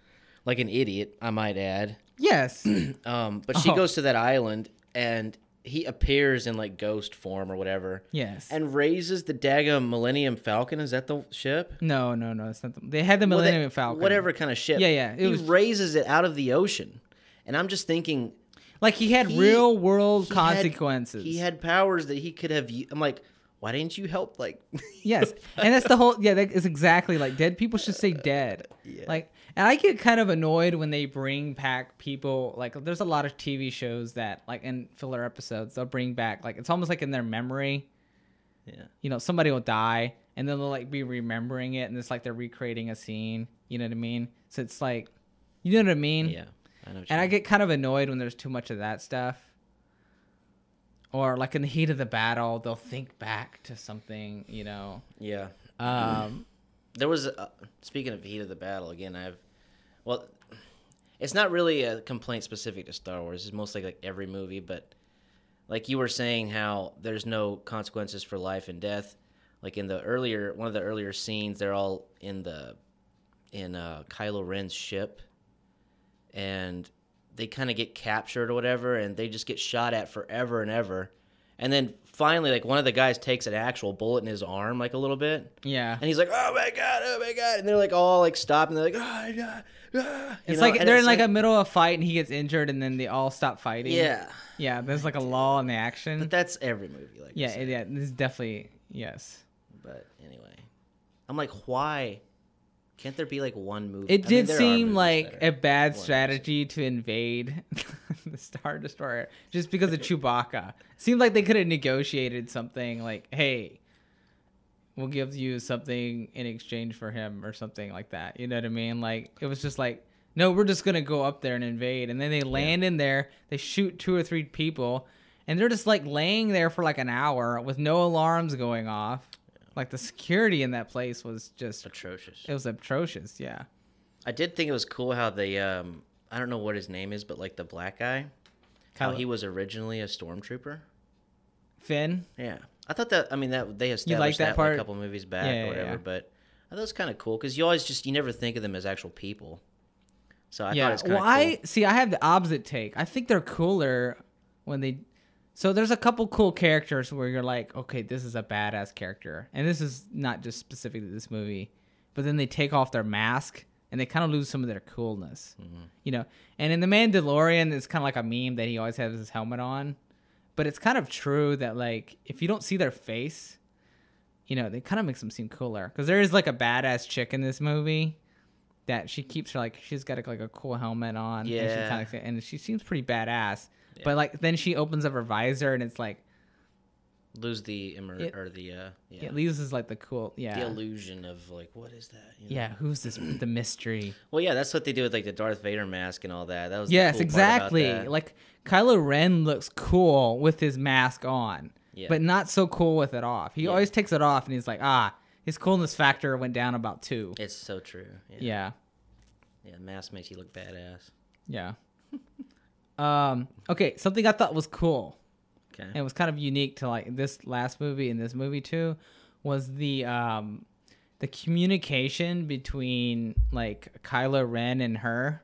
like an idiot, I might add. Yes. [CLEARS THROAT] Um, but she Oh. goes to that island and he appears in like ghost form or whatever, yes. and raises the daggum Millennium Falcon. Is that the ship? no, no, no. It's not. The, they had the Well, Millennium Falcon. whatever kind of ship. Yeah, yeah, it he was- raises it out of the ocean, and I'm just thinking. Like he had He- real world he had- consequences. He had powers that he could have. u- I'm like, why didn't you help? Like, [LAUGHS] yes, and that's the whole. Yeah, that is exactly like dead people should stay dead. [LAUGHS] Yeah. Like, and I get kind of annoyed when they bring back people. Like, there's a lot of TV shows that, like, in filler episodes, they'll bring back like it's almost like in their memory. yeah, You know, somebody will die, and then they'll like be remembering it, and it's like they're recreating a scene. You know what I mean? So it's like, you know what I mean? yeah. I know. what you And I get kind of annoyed when there's too much of that stuff. Or like in the heat of the battle, they'll think back to something, you know. yeah. Um, There was. A, speaking of heat of the battle again, I've. Well, it's not really a complaint specific to Star Wars. It's mostly like every movie, but like you were saying, how there's no consequences for life and death. Like in the earlier one of the earlier scenes, they're all in the in uh, Kylo Ren's ship, and they kind of get captured or whatever, and they just get shot at forever and ever, and then finally, like one of the guys takes an actual bullet in his arm, like a little bit, yeah. and he's like, "Oh my god, oh my god!" And they're like all like stop, and they're like, "Oh my god!" ah," It's know? like And they're it's in like, a middle of a fight and he gets injured and then they all stop fighting. yeah, Yeah, there's like a lull in the action. but that's every movie, like yeah, yeah, this is definitely yes. But anyway, I'm like, why can't there be like one movie? It I did are seem like a bad strategy to invade [LAUGHS] the Star Destroyer just because of Chewbacca. Seemed like they could have negotiated something like, "Hey, we'll give you something in exchange for him" or something like that. You know what I mean? Like it was just like, "No, we're just gonna go up there and invade," and then they land in there, they shoot two or three people, and they're just like laying there for like an hour with no alarms going off. Like the security in that place was just atrocious. it was atrocious. Yeah. I did think it was cool how they um I don't know what his name is, but like the black guy, how he was originally a stormtrooper. Finn. Yeah, I thought that. I mean, that they established like that that, like, part? a couple movies back Yeah, or whatever. yeah. But I thought it was kind of cool because you always just you never think of them as actual people. So I thought yeah. it's kind of well, I see. I have the opposite take. I think they're cooler when they. So there's a couple cool characters where you're like, okay, this is a badass character, and this is not just specific to this movie, but then they take off their mask and they kind of lose some of their coolness, Mm-hmm. you know. And in the Mandalorian, it's kind of like a meme that he always has his helmet on, but it's kind of true that like if you don't see their face, you know, they kind of makes them seem cooler. Because there is like a badass chick in this movie that she keeps her like she's got like a cool helmet on. and she Yeah. kind of and she seems pretty badass. But like then she opens up her visor and it's like lose the immer- It- or the uh yeah, it leaves like the cool yeah the illusion of like what is that? you know? yeah who's this the mystery [CLEARS THROAT] Well, yeah, that's what they do with like the Darth Vader mask and all that. That was yes cool exactly like Kylo Ren looks cool with his mask on Yeah. but not so cool with it off. He Yeah. always takes it off and he's like ah his coolness factor went down about two. It's so true. Yeah. Yeah. Yeah, mask makes you look badass. Yeah. [LAUGHS] um. Okay. Something I thought was cool. Okay. and it was kind of unique to like this last movie and this movie too was the um the communication between like Kylo Ren and her.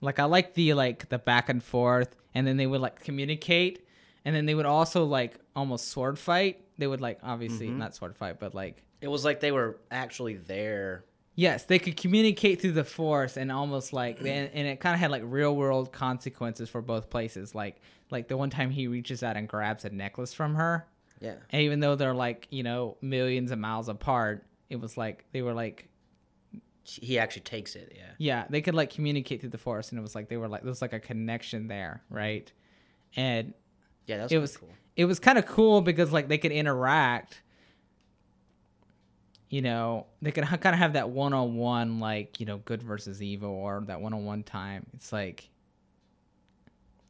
Like I like the like the back and forth and then they would like communicate and then they would also like almost sword fight. They would like obviously Mm-hmm. not sword fight but like It was like they were actually there. Yes, they could communicate through the force and almost like and, and it kind of had like real world consequences for both places. Like like the one time he reaches out and grabs a necklace from her, Yeah. and even though they're like you know millions of miles apart, it was like they were like He actually takes it. Yeah. yeah they could like communicate through the force, and it was like they were like there was like a connection there, mm-hmm. right? And Yeah, that was, it was cool. it was kind of cool because like they could interact you know they could kind of have that one-on-one like you know good versus evil or that one-on-one time it's like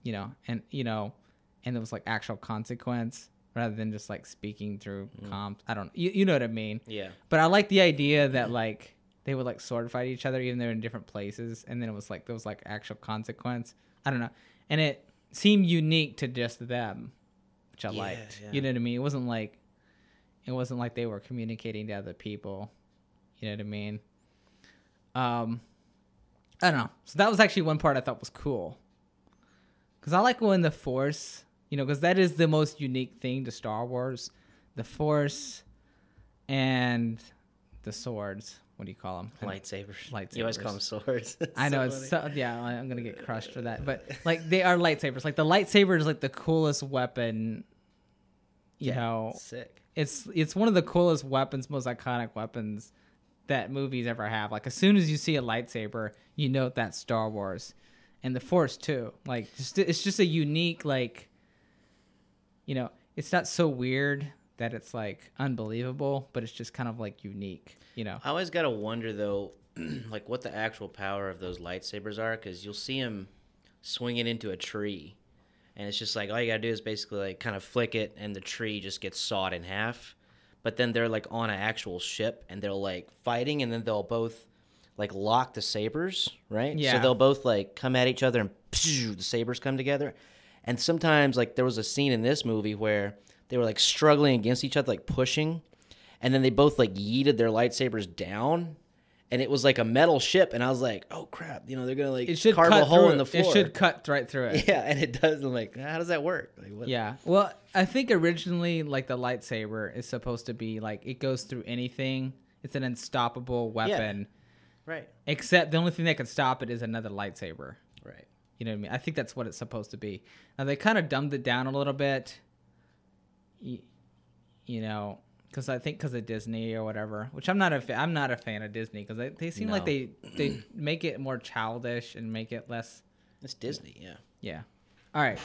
you know and you know and it was like actual consequence rather than just like speaking through mm. comps i don't you, you know what i mean Yeah. but i like the idea that like they would like sword fight each other even though they're in different places, and then it was like there was like actual consequence. I don't know, and it seemed unique to just them, which I Yeah, liked. yeah. You know what I mean? It wasn't like it wasn't like they were communicating to other people. You know what I mean? Um, I don't know. So that was actually one part I thought was cool. Cause I like when the Force, you know, because that is the most unique thing to Star Wars, the Force, and the swords. What do you call them? lightsabers. Lightsabers. You always call them swords. [LAUGHS] I know So it's so yeah. I'm gonna get crushed for that, but like they are lightsabers. Like the lightsaber is like the coolest weapon. You Yeah, know, sick. it's it's one of the coolest weapons, most iconic weapons that movies ever have. Like as soon as you see a lightsaber, you know that's Star Wars, and the Force too. Like just it's just a unique like, you know, it's not so weird that it's like unbelievable, but it's just kind of like unique. You know, I always gotta wonder though, [CLEARS THROAT] like what the actual power of those lightsabers are, because you'll see them swinging into a tree, and it's just like all you gotta do is basically like kind of flick it, and the tree just gets sawed in half. But then they're like on an actual ship, and they're like fighting, and then they'll both like lock the sabers, right? Yeah. So they'll both like come at each other, and the sabers come together. And sometimes, like there was a scene in this movie where they were like struggling against each other, like pushing, and then they both like yeeted their lightsabers down, and it was like a metal ship, and I was like, oh crap, you know they're gonna like it should carve cut a hole in the floor. It should cut right through [LAUGHS] it. Yeah, and it does. I'm like, how does that work? Like, what? Yeah. Well, I think originally, like the lightsaber is supposed to be like it goes through anything. It's an unstoppable weapon. Yeah. right, Except the only thing that can stop it is another lightsaber. right. You know what I mean? I think that's what it's supposed to be. Now they kind of dumbed it down a little bit. You, you know, because I think because of Disney or whatever. Which I'm not a fa- I'm not a fan of Disney because they, they seem like they they make it more childish and make it less. It's Disney, yeah. Yeah. All right.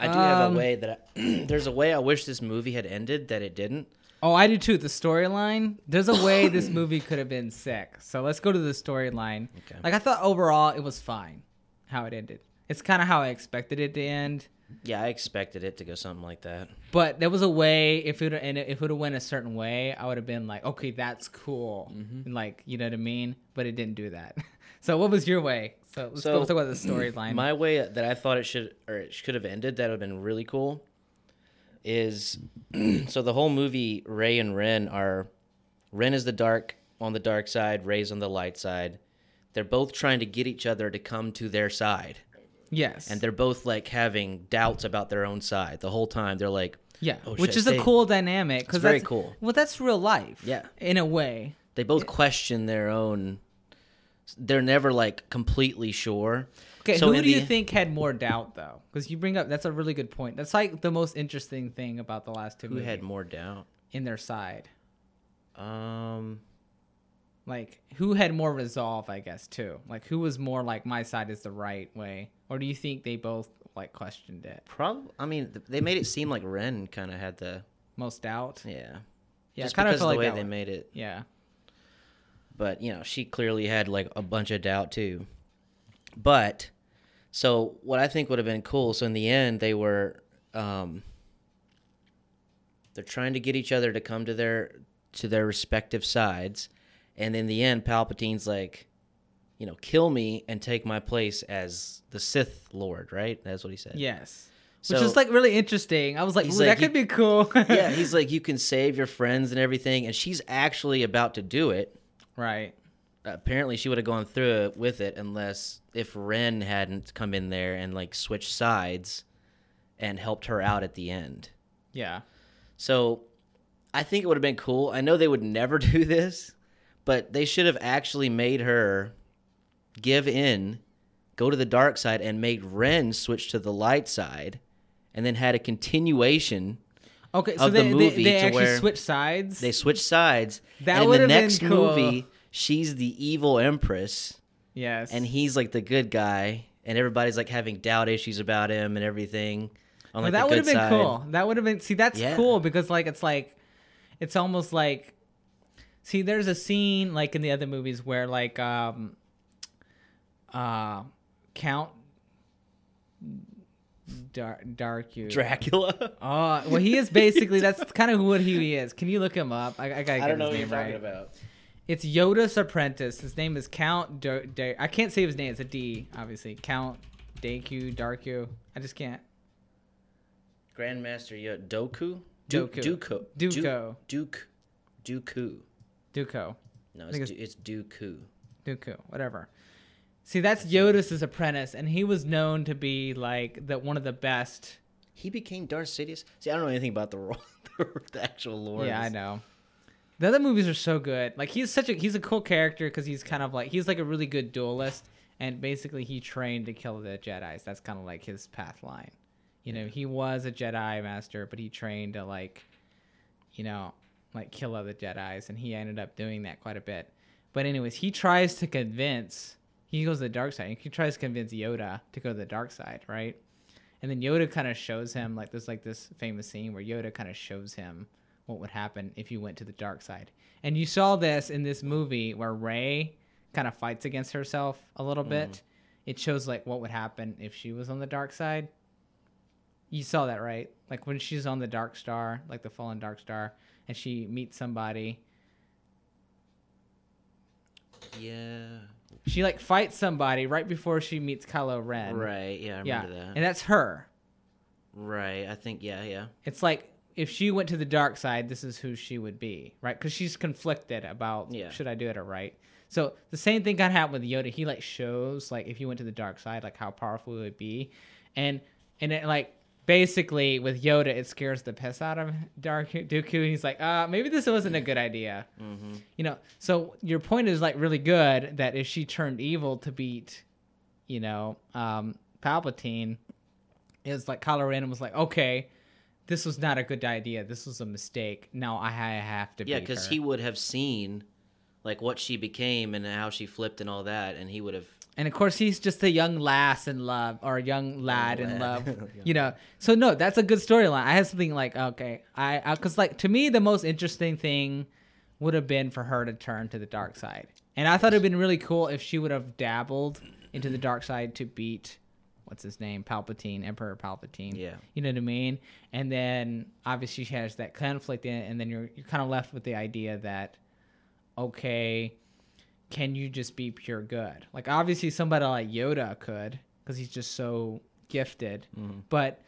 I do have Um, a way that I, [CLEARS THROAT] there's a way I wish this movie had ended that it didn't. Oh, I do too. The storyline. There's a way this [COUGHS] movie could have been sick. So let's go to the storyline. Okay. Like I thought overall it was fine, how it ended. It's kind of how I expected it to end. Yeah, I expected it to go something like that. But there was a way if it and if it would have went a certain way, I would have been like, okay, that's cool, Mm-hmm. and like you know what I mean. But it didn't do that. [LAUGHS] So what was your way? So let's So, go talk about the storyline. My way that I thought it should or it should have ended that would have been really cool is [CLEARS THROAT] so the whole movie Rey and Ren are Ren is the dark on the dark side, Rey's on the light side. They're both trying to get each other to come to their side. Yes, And they're both like having doubts about their own side the whole time. They're like yeah, Oh, which is a cool dynamic because It's very that's cool. Well, that's real life. Yeah. in a way. they both question their own they're never like completely sure. Okay, So who do you think had more doubt though? Because you bring up that's a really good point. That's like the most interesting thing about the last two Who had more doubt? in their side. Um Like who had more resolve, I guess too. Like who was more like my side is the right way, or do you think they both like questioned it? Probably. I mean, th- they made it seem like Ren kind of had the Most doubt. yeah. Yeah, Just kind of because feel like the way they one. made it. Yeah. But you know, she clearly had like a bunch of doubt too. But so what I think would have been cool. So in the end, they were um, they're trying to get each other to come to their to their respective sides, and in the end, Palpatine's like, you know, kill me and take my place as the Sith Lord. Right? That's what he said. Yes. So- Which is like really interesting. I was like, Ooh, like, that could you- be cool. [LAUGHS] yeah, [LAUGHS] he's like, you can save your friends and everything, and she's actually about to do it. right. apparently she would have gone through it with it unless if Ren hadn't come in there and like switched sides and helped her out at the end. Yeah. So I think it would have been cool. I know they would never [LAUGHS] do this, but they should have actually made her give in, go to the dark side, and made Ren switch to the light side, and then had a continuation. Okay, so Of the they, movie they, they to actually switch sides. They switch sides. That and in would the have been next cool. movie, she's the evil empress. yes. and he's like the good guy, and everybody's like having doubt issues about him and everything. On like that would have been side. cool. That would have been see that's Yeah. cool because like it's like it's almost like see there's a scene like in the other movies where like um uh Count Dar- Darku Dracula. Oh, well, he is basically that's [LAUGHS] kind of what he is. Can you look him up? I, I gotta I don't know what you're name talking about. It's Yoda's apprentice. His name is Count. I can't say his name. It's a D, obviously. Count Deku Darku. I just can't. Grandmaster Yoda. Doku? Doku. Duko. Duko. Duke. Dooku. Duko. No, it's, du- it's Dooku. Dooku, whatever. See, that's Yoda's apprentice, and he was known to be like the one of the best. He became Darth Sidious. See, I don't know anything about the [LAUGHS] role, the actual lore. yeah, I know. The other movies are so good. Like he's such a he's a cool character because he's kind of like he's like a really good duelist, and basically he trained to kill the Jedi's. That's kind of like his path line. You know, he was a Jedi master, but he trained to like, you know, like kill other Jedi's, and he ended up doing that quite a bit. But anyways, he tries to convince. He goes to the dark side. and He tries to convince Yoda to go to the dark side, right? And then Yoda kind of shows him like there's like this famous scene where Yoda kind of shows him what would happen if you went to the dark side. And you saw this in this movie where Rey kind of fights against herself a little mm-hmm. bit. It shows like what would happen if she was on the dark side. You saw that, right? Like when she's on the dark star, like the fallen dark star, and she meets somebody. Yeah. She like fights somebody right before she meets Kylo Ren. Right. Yeah, I Yeah. remember that. And that's her. right. I think. Yeah. Yeah. It's like if she went to the dark side, this is who she would be, right? Because she's conflicted about Yeah. should I do it or right. So the same thing kind of happened with Yoda. He like shows like if you went to the dark side, like how powerful it would be, and and it like basically with Yoda, it scares the piss out of Dark Dooku. And he's like, uh, maybe this wasn't a good idea. Mm-hmm. You know. So your point is like really good that if she turned evil to beat, you know, um, Palpatine, is like Kylo Ren was like, okay, this was not a good idea. This was a mistake. Now I have to. Yeah, because he would have seen like what she became and how she flipped and all that, and he would have. And of course, he's just a young lass in love, or a young lad in love. [LAUGHS] You know, so no, that's a good storyline. I had something like, okay, I, because like to me, the most interesting thing would have been for her to turn to the dark side, and I thought it'd been really cool if she would have dabbled into the dark side to beat, what's his name, Palpatine, Emperor Palpatine. Yeah. you know what I mean. And then obviously she has that conflict in, it, and then you're you're kind of left with the idea that, okay can you just be pure good? Like obviously somebody like Yoda could because he's just so gifted. Mm-hmm. But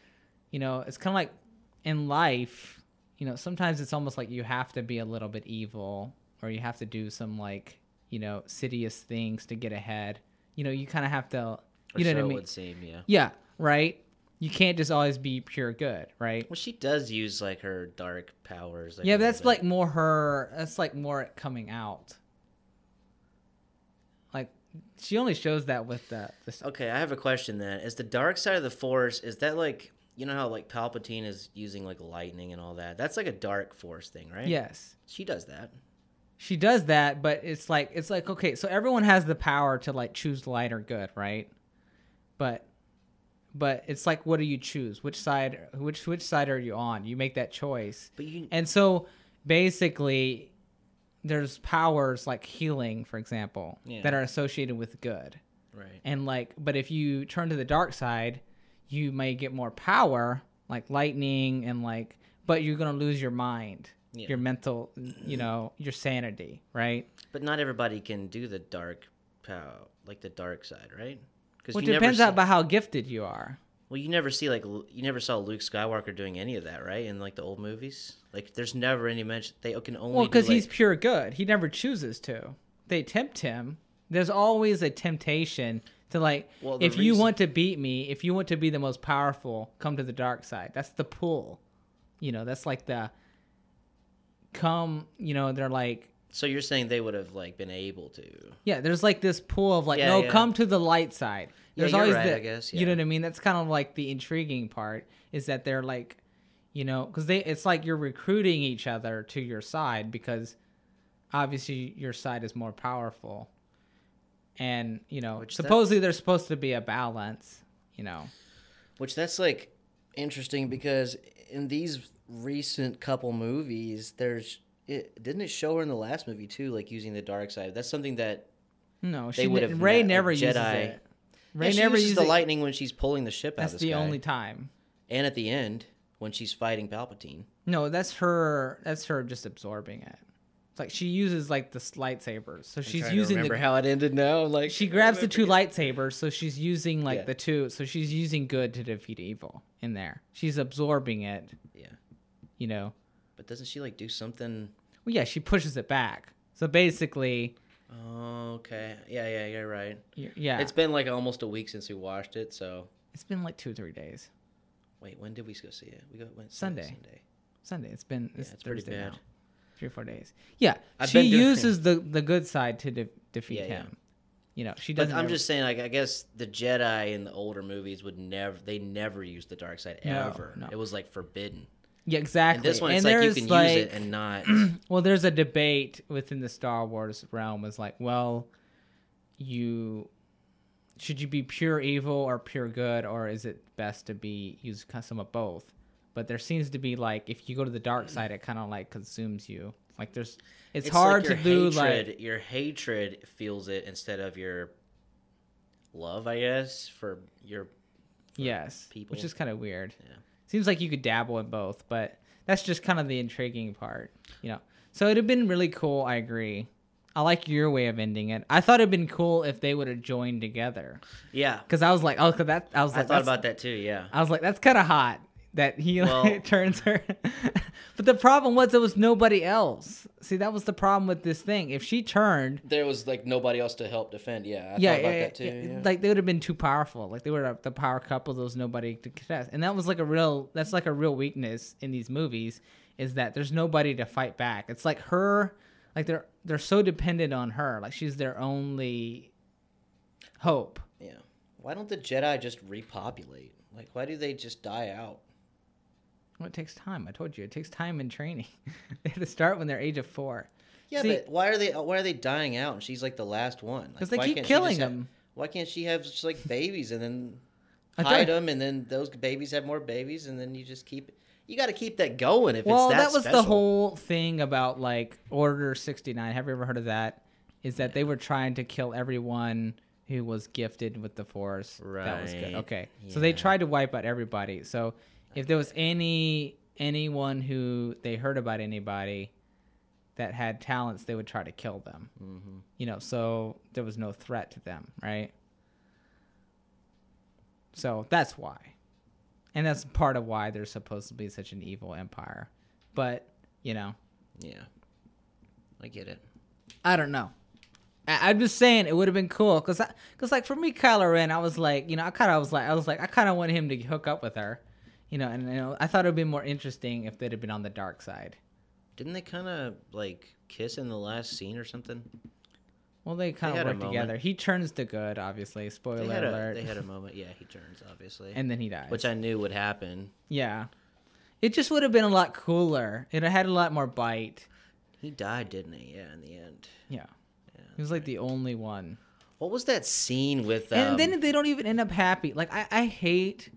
you know, it's kind of like in life, you know, sometimes it's almost like you have to be a little bit evil or you have to do some like, you know, sidious things to get ahead. You know, you kind of have to Or you know so what I it mean? would seem. Yeah. Yeah, right? You can't just always be pure good, right? Well, she does use like her dark powers. Like, yeah, but that's little like more her. That's like more coming out. She only shows that with the. the. Okay, I have a question then. Is the dark side of the force is that like you know how like Palpatine is using like lightning and all that? That's like a dark force thing, right? Yes, She does that. she does that, but it's like it's like okay, so everyone has the power to like choose light or good, right? But but it's like what do you choose? Which side which which side are you on? You make that choice. But you And so basically there's powers like healing, for example, Yeah. that are associated with good. right. And like, but if you turn to the dark side, you may get more power, like lightning, and like, but you're gonna lose your mind, Yeah. your mental, you know, your sanity, right? But not everybody can do the dark power, like the dark side, right? Because Well, it depends see, about how gifted you are. Well, you never see like you never saw Luke Skywalker doing any of that, right? In like the old movies, like there's never any mention. They can only Well, because he's pure good. He never chooses to. They tempt him. There's always a temptation to like, Well, if you want to beat me, if you want to be the most powerful, come to the dark side. That's the pull. You know, that's like the come. You know, they're like, So you're saying they would have like been able to? yeah. There's like this pull of like, Yeah, no, yeah. come to the light side. Yeah, There's you're always right, the, I guess, you know yeah. what I mean. That's kind of like the intriguing part is that they're like, you know, because they it's like you're recruiting each other to your side because obviously your side is more powerful, and you know Which that- supposedly there's supposed to be a balance. You know, Which that's like interesting because in these recent couple movies, there's it didn't it show her in the last movie too, like using the dark side. That's something that no, They she would have Rey met, like, never uses Jedi. it. Rey Yeah, she never uses uses the it. lightning when she's pulling the ship out That's of the, the sky. only time. and at the end when she's fighting Palpatine. No, that's her. That's her just absorbing it. It's like she uses like the lightsabers. So I'm she's trying to using remember the how it ended now. Like she grabs the [LAUGHS] two lightsabers, so she's using like Yeah. the two. So she's using good to defeat evil in there. She's absorbing it, Yeah, you know. but doesn't she like do something? Well, yeah, she pushes it back. So basically, Oh, okay. Yeah, yeah, you're right. yeah, It's been like almost a week since we watched it. So it's been like two or three days. wait, when did we go see it? We go Sunday. Sunday. Sunday. It's been Yeah, it's, it's Thursday now. Three or four days. Yeah, I've she uses the the good side to de- defeat Yeah, yeah. him. You know, she doesn't. I'm ever- just saying, like, I guess the Jedi in the older movies would never, they never used the dark side No, ever. no. It was like forbidden. Yeah, exactly. And this one, and it's like you can like, use it and not. [CLEARS THROAT] well, there's a debate within the Star Wars realm. Is like, well, you should you be pure evil or pure good, or is it best to be use some of both? But there seems to be like, if you go to the dark mm. side, it kind of like consumes you. Like there's, it's, hard like to do like your hatred feels it instead of your love, I guess, for your. yes, people. which is kind of weird. Yeah. Seems like you could dabble in both, but that's just kind of the intriguing part, you know. So it'd have been really cool. I agree. I like your way of ending it. I thought it'd been cool if they would have joined together, Yeah. because I was like, oh, 'cause that I was like, I thought about that too, yeah. I was like, that's kind of hot that he [LAUGHS] Well- like, turns her. [LAUGHS] but the problem was there was nobody else. See, that was the problem with this thing. If she turned, There was like nobody else to help defend. Yeah, I yeah, thought about yeah, that too. yeah, yeah. like they would have been too powerful. Like they were the power couple. There was nobody to contest, and that was like a real. That's like a real weakness in these movies is that there's nobody to fight back. It's like her, like they're they're so dependent on her. Like she's their only hope. yeah. Why don't the Jedi just repopulate? Like, why do they just die out? Well, it takes time. I told you, it takes time and training. [LAUGHS] they have to start when they're age of four. Yeah, See- but why are they why are they dying out? And she's like the last one. Like, Because they why keep killing just have- them. why can't she have just like babies and then [LAUGHS] hide them, and then those babies have more babies, and then you just keep. You got to keep that going if Well, it's that, that was special. the whole thing about like Order 69. Have you ever heard of that? Is that they were trying to kill everyone who was gifted with the Force. That was good. Right. Okay. So they tried to wipe out everybody. So if there was any anyone who they heard about anybody that had talents, they would try to kill them. Mm-hmm. You know, so there was no threat to them, right? So that's why. And that's part of why there's supposed to be such an evil empire. But, you know, Yeah, I get it. I don't know. I, I'm just saying it would have been cool because, because like for me, Kylo Ren, I was like, you know, I kind of was like, I was like, I kind of wanted him to hook up with her, you know, and you know, I thought it would be more interesting if they'd have been on the dark side. Didn't they kind of like kiss in the last scene or something? Well, they kind of work together. He turns to good, obviously. Spoiler They had, a, alert. they had a [LAUGHS] moment. Yeah, he turns obviously, and then he dies. which I knew would happen. yeah, it just would have been a lot cooler. It had a lot more bite. He died, didn't he? Yeah, in the end. Yeah, Yeah. he was like the only one. What was that scene with? Um, and then they don't even end up happy. Like I, I hate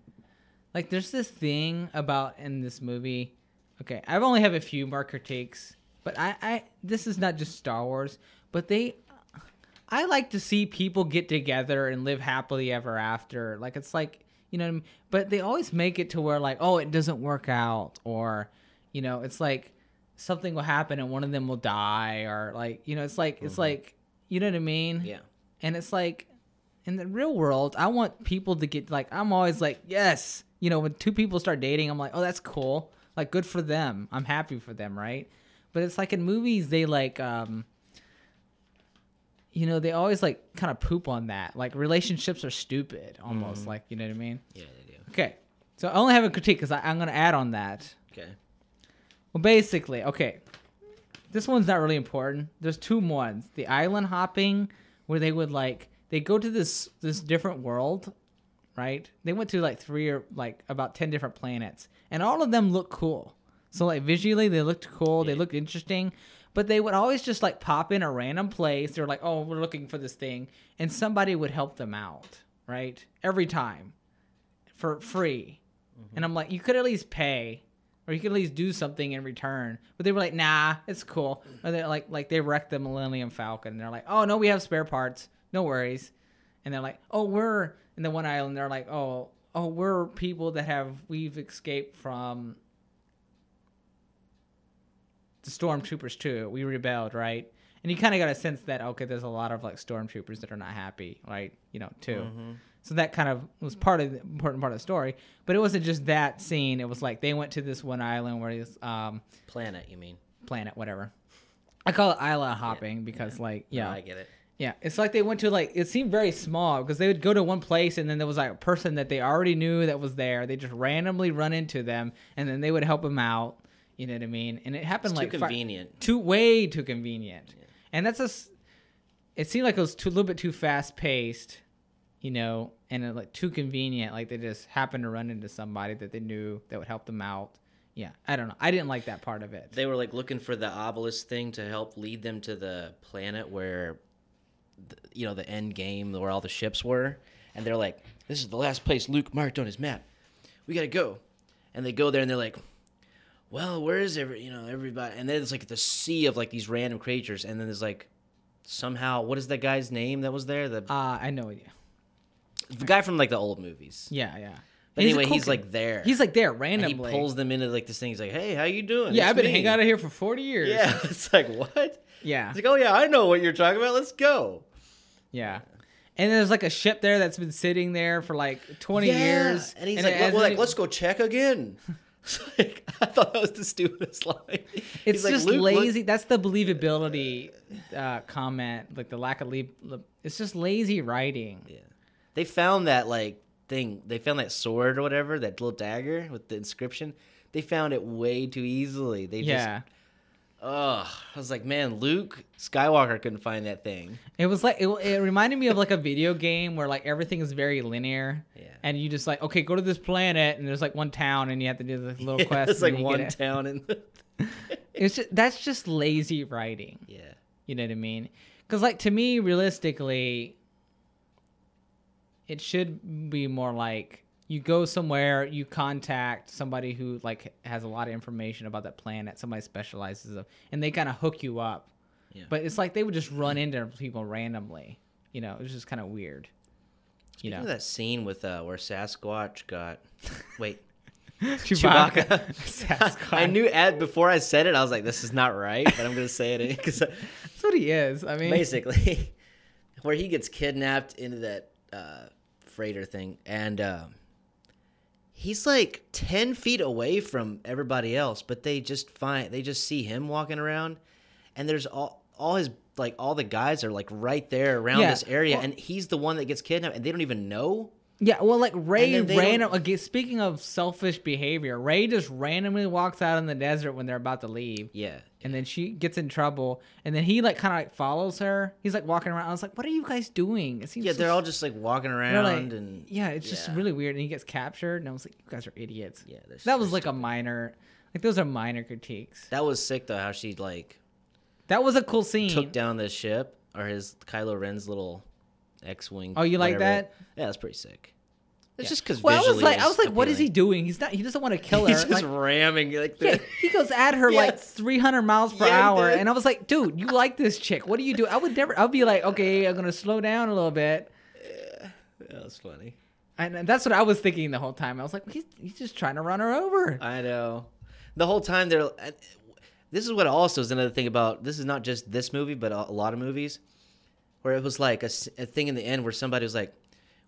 like there's this thing about in this movie. Okay, I've only have a few marker takes, but I, I this is not just Star Wars, but they I like to see people get together and live happily ever after. Like it's like you know, what I mean? but they always make it to where like, oh, it doesn't work out, or you know, it's like something will happen and one of them will die, or like you know, it's like it's mm-hmm. like you know what I mean? yeah, And it's like in the real world, I want people to get like I'm always like, yes. You know, when two people start dating, I'm like, oh, that's cool. Like good for them. I'm happy for them, right? But it's like in movies they like um you know, they always like kind of poop on that. Like relationships are stupid almost, like, you know what I mean? yeah, they do. Okay. So I only have a critique cuz I'm going to add on that. Okay. Well, basically, okay. This one's not really important. There's two ones. The island hopping, where they would like they go to this this different world, right? They went to like three or like about ten different planets, and all of them look cool. So like visually, they looked cool. They looked interesting, but they would always just like pop in a random place. They're like, "Oh, we're looking for this thing," and somebody would help them out, right? Every time, for free. Mm-hmm. And I'm like, you could at least pay, or you could at least do something in return. But they were like, nah, it's cool. Or they're like, like they wrecked the Millennium Falcon. And they're like, oh no, we have spare parts, no worries. And they're like, oh, we're in the one island. They're like, oh, oh, we're people that have we've escaped from the stormtroopers too. We rebelled, right? And you kind of got a sense that okay, there's a lot of like stormtroopers that are not happy, right? You know, too. Mm-hmm. So that kind of was part of the important part of the story. But it wasn't just that scene. It was like they went to this one island where this um, Planet, you mean? planet, whatever. I call it island hopping because like yeah, No, I get it. Yeah, it's like they went to like it seemed very small because they would go to one place and then there was like a person that they already knew that was there. They just randomly run into them and then they would help them out. You know what I mean? And it happened It's like too convenient. too way too convenient. And that's a. It seemed like it was too, a little bit too fast paced, you know, and it, like too convenient. Like they just happened to run into somebody that they knew that would help them out. Yeah, I don't know. I didn't like that part of it. They were like looking for the obelisk thing to help lead them to the planet where, the, you know, the end game where all the ships were, and they're like, "This is the last place Luke marked on his map. We gotta go." And they go there, and they're like, "Well, where is every, you know, everybody?" And then it's like the sea of like these random creatures, and then there's like, somehow, what is that guy's name that was there? The, Uh, I know. Yeah, the guy from like the old movies. yeah. yeah. But a anyway, cool he's kid. like there. He's like there and randomly. he pulls them into like this thing. He's like, "Hey, how you doing?" yeah, It's I've been me." hanging out here for forty years. Yeah, [LAUGHS] it's like what? Yeah, He's like, oh yeah, I know what you're talking about. Let's go. yeah. And there's like a ship there that's been sitting there for like twenty Yeah. years. and he's it like, well, like, let's go check again. [LAUGHS] Like, I thought that was the stupidest [LAUGHS] line. It's He's like, just look-" lazy. That's the believability uh, comment, like the lack of leap. It's just lazy writing. Yeah, they found that like thing. They found that sword or whatever, that little dagger with the inscription. They found it way too easily. They Yeah, just, ugh. I was like, man, Luke Skywalker couldn't find that thing. it was like it, it reminded me of like a video game where like everything is very linear. Yeah. And you just like okay, go to this planet, and there's like one town, and you have to do this little [LAUGHS] Yeah, quest. it's like then you get one town and The... [LAUGHS] It's just that's just lazy writing. yeah. You know what I mean? Because like to me, realistically, it should be more like you go somewhere, you contact somebody who like has a lot of information about that planet, somebody specializes of, and they kind of hook you up. Yeah. But it's like they would just run into people randomly. You know, it was just kind of weird. You You know that scene with uh, where Sasquatch got. [LAUGHS] Wait. Chewbacca. [LAUGHS] I knew Ed before I said it, I was like, "This is not right," but I'm gonna say it because that's what he is. I mean, basically, [LAUGHS] where he gets kidnapped into that uh, freighter thing, and um, he's like ten feet away from everybody else, but they just find they just see him walking around, and there's all all his like all the guys are like right there around Yeah, this area, well- and he's the one that gets kidnapped, and they don't even know. Yeah, well, like Rey random. don't- speaking of selfish behavior, Rey just randomly walks out in the desert when they're about to leave, Yeah, and then she gets in trouble, and then he like kind of like follows her. He's like walking around. I was like, "What are you guys doing?" It seems yeah, so they're all just like walking around like- and yeah, it's just really weird. And he gets captured, and I was like, "You guys are idiots." Yeah, that was like a minor, like those are minor critiques. That was sick though. How she like That was a cool scene. took down the ship or his Kylo Ren's little X-wing. Oh, you like that? Yeah, that's pretty sick. It's Yeah. just because well, I was like, I was like, "What is he doing? He's not. He doesn't want to kill [LAUGHS] her." He's just Like, ramming like the. Yeah, he goes at her like 300 miles per Yeah, hour, and I was like, "Dude, you like this chick? What do you do?" I would never. I'd be like, "Okay, I'm gonna slow down a little bit," That was funny. and that's what I was thinking the whole time. I was like, "He's, he's just trying to run her over." I know. The whole time they're. Uh, this is what also is another thing about. This is not just this movie, but a a lot of movies, where it was like a thing in the end where somebody was like,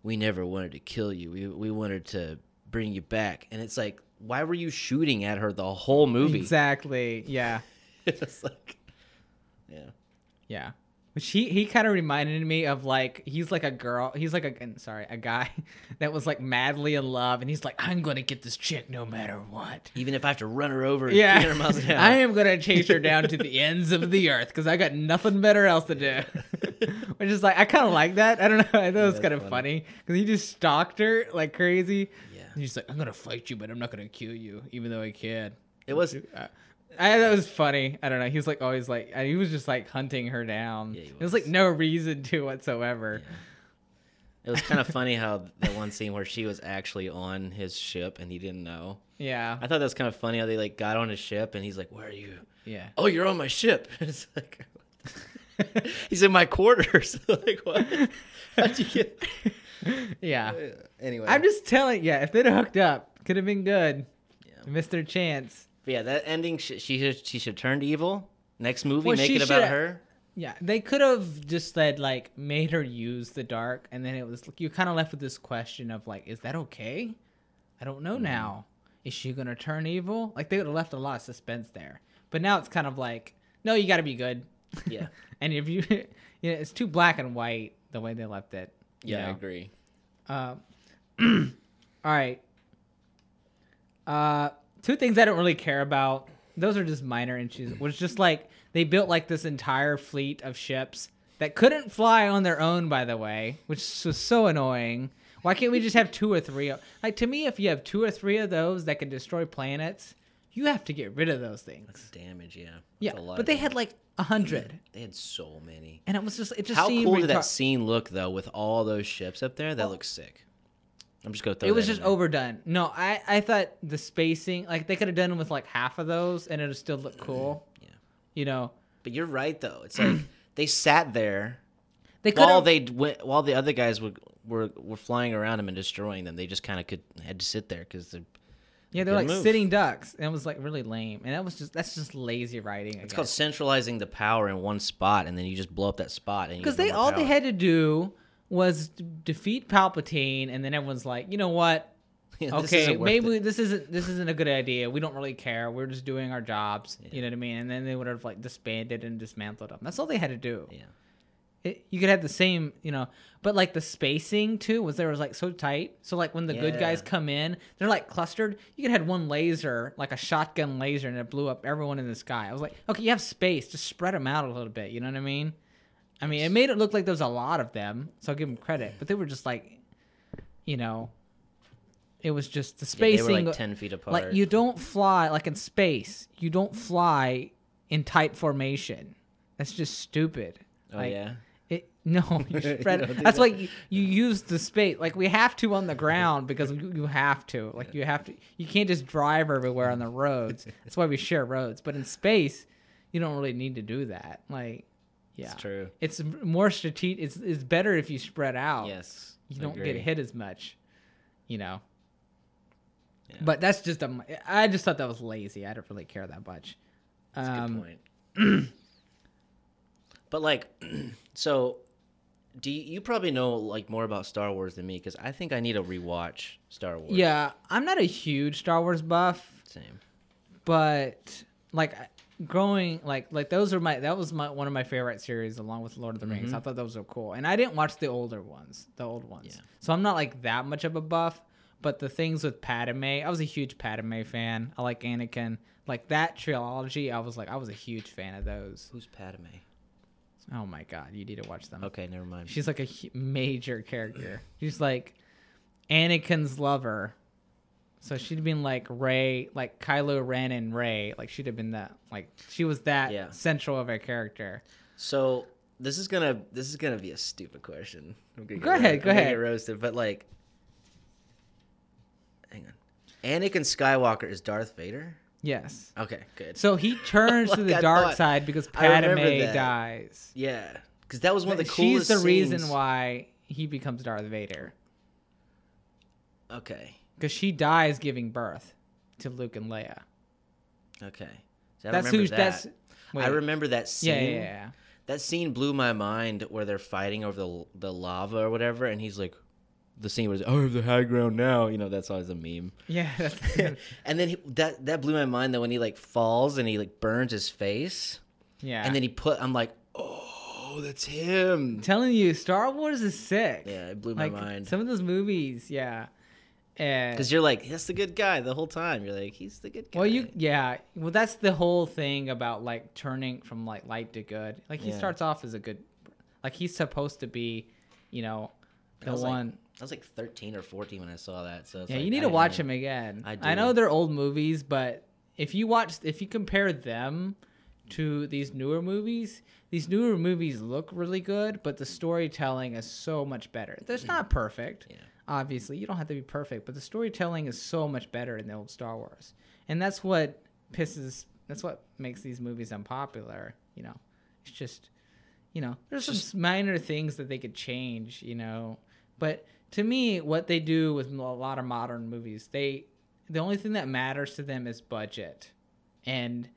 "We never wanted to kill you. We we wanted to bring you back," and it's like, why were you shooting at her the whole movie? Exactly. Yeah. [LAUGHS] it's like, yeah. Yeah. Which he he kind of reminded me of like he's like a girl. He's like a sorry a guy [LAUGHS] that was like madly in love, and he's like, "I'm gonna get this chick no matter what." Even if I have to run her over, Yeah, 300 miles an. I [LAUGHS] am gonna chase her down to the [LAUGHS] ends of the earth because I got nothing better else to do. Which is like I kind of like that. I don't know. I thought it was kind of funny. funny because he just stalked her like crazy. Yeah. And he's like, "I'm gonna fight you, but I'm not gonna kill you, even though I can." It was. Uh, I that was funny. I don't know. He was like always like he was just like hunting her down. Yeah, It was like no reason to whatsoever. It was kind of funny how that one scene where she was actually on his ship and he didn't know. Yeah, I thought that was kind of funny how they like got on his ship and he's like, "Where are you?" yeah. Oh, you're on my ship. [LAUGHS] it's like [LAUGHS] he's in my quarters. [LAUGHS] like what? How'd you get? yeah. Uh, anyway, I'm just telling. Yeah, if they'd hooked up, could have been good. Yeah. Missed their chance. But yeah, that ending. She, she should she should turn evil. Next movie, Well, make it about her. Yeah, they could have just said like made her use the dark, and then it was like you kind of left with this question of like, is that okay? I don't Mm-hmm. know now. Is she gonna turn evil? Like they would have left a lot of suspense there. But now it's kind of like, no, you got to be good. Yeah. [LAUGHS] and if you, [LAUGHS] you know, it's too black and white the way they left it. Yeah, I agree. Uh, [CLEARS THROAT] all right. Uh, two things I don't really care about. Those are just minor issues. Was just like they built like this entire fleet of ships that couldn't fly on their own. By the way, which was so annoying. Why can't we just have two or three? of- Like to me, if you have two or three of those that can destroy planets, you have to get rid of those things. That's Damage, yeah. Yeah, That's a lot but they damage. had like a hundred, they had so many. and it was just it just How seemed cool did that scene look though, with all those ships up there? That oh. looks sick. I'm just gonna throw it was just overdone. No, I I thought the spacing like they could have done it with like half of those and it would still look cool. Yeah. You know, But you're right though. It's like [CLEARS THROAT] they sat there they could while they went, while the other guys were were, were flying around them and destroying them. They just kind of could had to sit there because they're. yeah, they're like move. sitting ducks, and it was like really lame. And that was just that's just lazy writing. It's called centralizing the power in one spot, and then you just blow up that spot. and because they all they had to do was defeat Palpatine, and then everyone's like, you know what? [LAUGHS] Yeah, okay, maybe it. this isn't this isn't a good idea. We don't really care. We're just doing our jobs. You know what I mean? And then they would have like disbanded and dismantled them. That's all they had to do. Yeah. it, you could have the same, you know, but like the spacing too was there was like so tight. So like when the good guys come in, they're like clustered. You could have one laser, like a shotgun laser, and it blew up everyone in the sky. I was like, okay, you have space, just spread them out a little bit. You know what I mean? I mean, it made it look like there was a lot of them, so I'll give them credit. But they were just like, you know, it was just the Yeah, they spacing. were like ten feet apart. like you don't fly like in space. You don't fly in tight formation. That's just stupid. Oh Like, yeah. it, [LAUGHS] no, you [LAUGHS] You spread. don't that's that. why you, you use the space. Like we have to on the ground because you, you have to. Like you have to. You can't just drive everywhere on the roads. That's why we share roads. But in space, you don't really need to do that. Like, yeah, It's true. It's more strategic. It's it's better if you spread out. Yes. you don't agree. get hit as much. You know. Yeah. But that's just a. I just thought that was lazy. I don't really care that much. That's a Um, good point. [CLEARS THROAT] but like, [CLEARS THROAT] so do you, you probably know like more about Star Wars than me because I think I need to rewatch Star Wars. Yeah, I'm not a huge Star Wars buff. Same. but like growing like like those are my that was my one of my favorite series along with Lord of the Rings. Mm-hmm. I thought those were cool, and I didn't watch the older ones, the old ones. Yeah. So I'm not like that much of a buff. But the things with Padme, I was a huge Padme fan. I like Anakin, like that trilogy. I was like, I was a huge fan of those. Who's Padme? Oh my god, you need to watch them. Okay, never mind. She's like a major character. She's like Anakin's lover. So she'd been like Rey, like Kylo Ren and Rey. Like she'd have been that. Like she was that Yeah. central of a character. So this is gonna this is gonna be a stupid question. I'm gonna Go get ahead, ro- go I'm gonna ahead. Get roasted, but like, hang on. Anakin Skywalker is Darth Vader. Yes. Okay, good. So he [LAUGHS] turns to Like the I dark thought. side because I remember Padme that. dies. yeah, because that was one of the She's coolest. the reason scenes. why he becomes Darth Vader Okay, because she dies giving birth to Luke and Leia. okay. So I That's remember who's that. that's. I remember that scene. Yeah, yeah, yeah. That scene blew my mind where they're fighting over the the lava or whatever, and he's like, the scene was, "Oh, I have the high ground now." You know, that's always a meme. Yeah, [LAUGHS] that's, and then he, that that blew my mind that when he like falls and he like burns his face, yeah. and then he put, I'm like, "Oh, that's him." I'm telling you, Star Wars is sick. Yeah, it blew my like mind. some of those movies, yeah. And Because you're like, that's the good guy the whole time. You're like, he's the good guy. well, you yeah. Well, that's the whole thing about like turning from like light to good. Like he Yeah. starts off as a good, like he's supposed to be, you know, I the like- one. I was like 13 or 14 when I saw that. So it's yeah, like, you need I to watch him again. I do. I know they're old movies, but if you watch, if you compare them to these newer movies, these newer movies look really good, but the storytelling is so much better. It's not [CLEARS THROAT] perfect. Yeah. Obviously, you don't have to be perfect, but the storytelling is so much better in the old Star Wars. And that's what pisses that's what makes these movies unpopular, you know. It's just you know, there's some minor things that they could change, you know. But to me, what they do with a lot of modern movies, they the only thing that matters to them is budget. and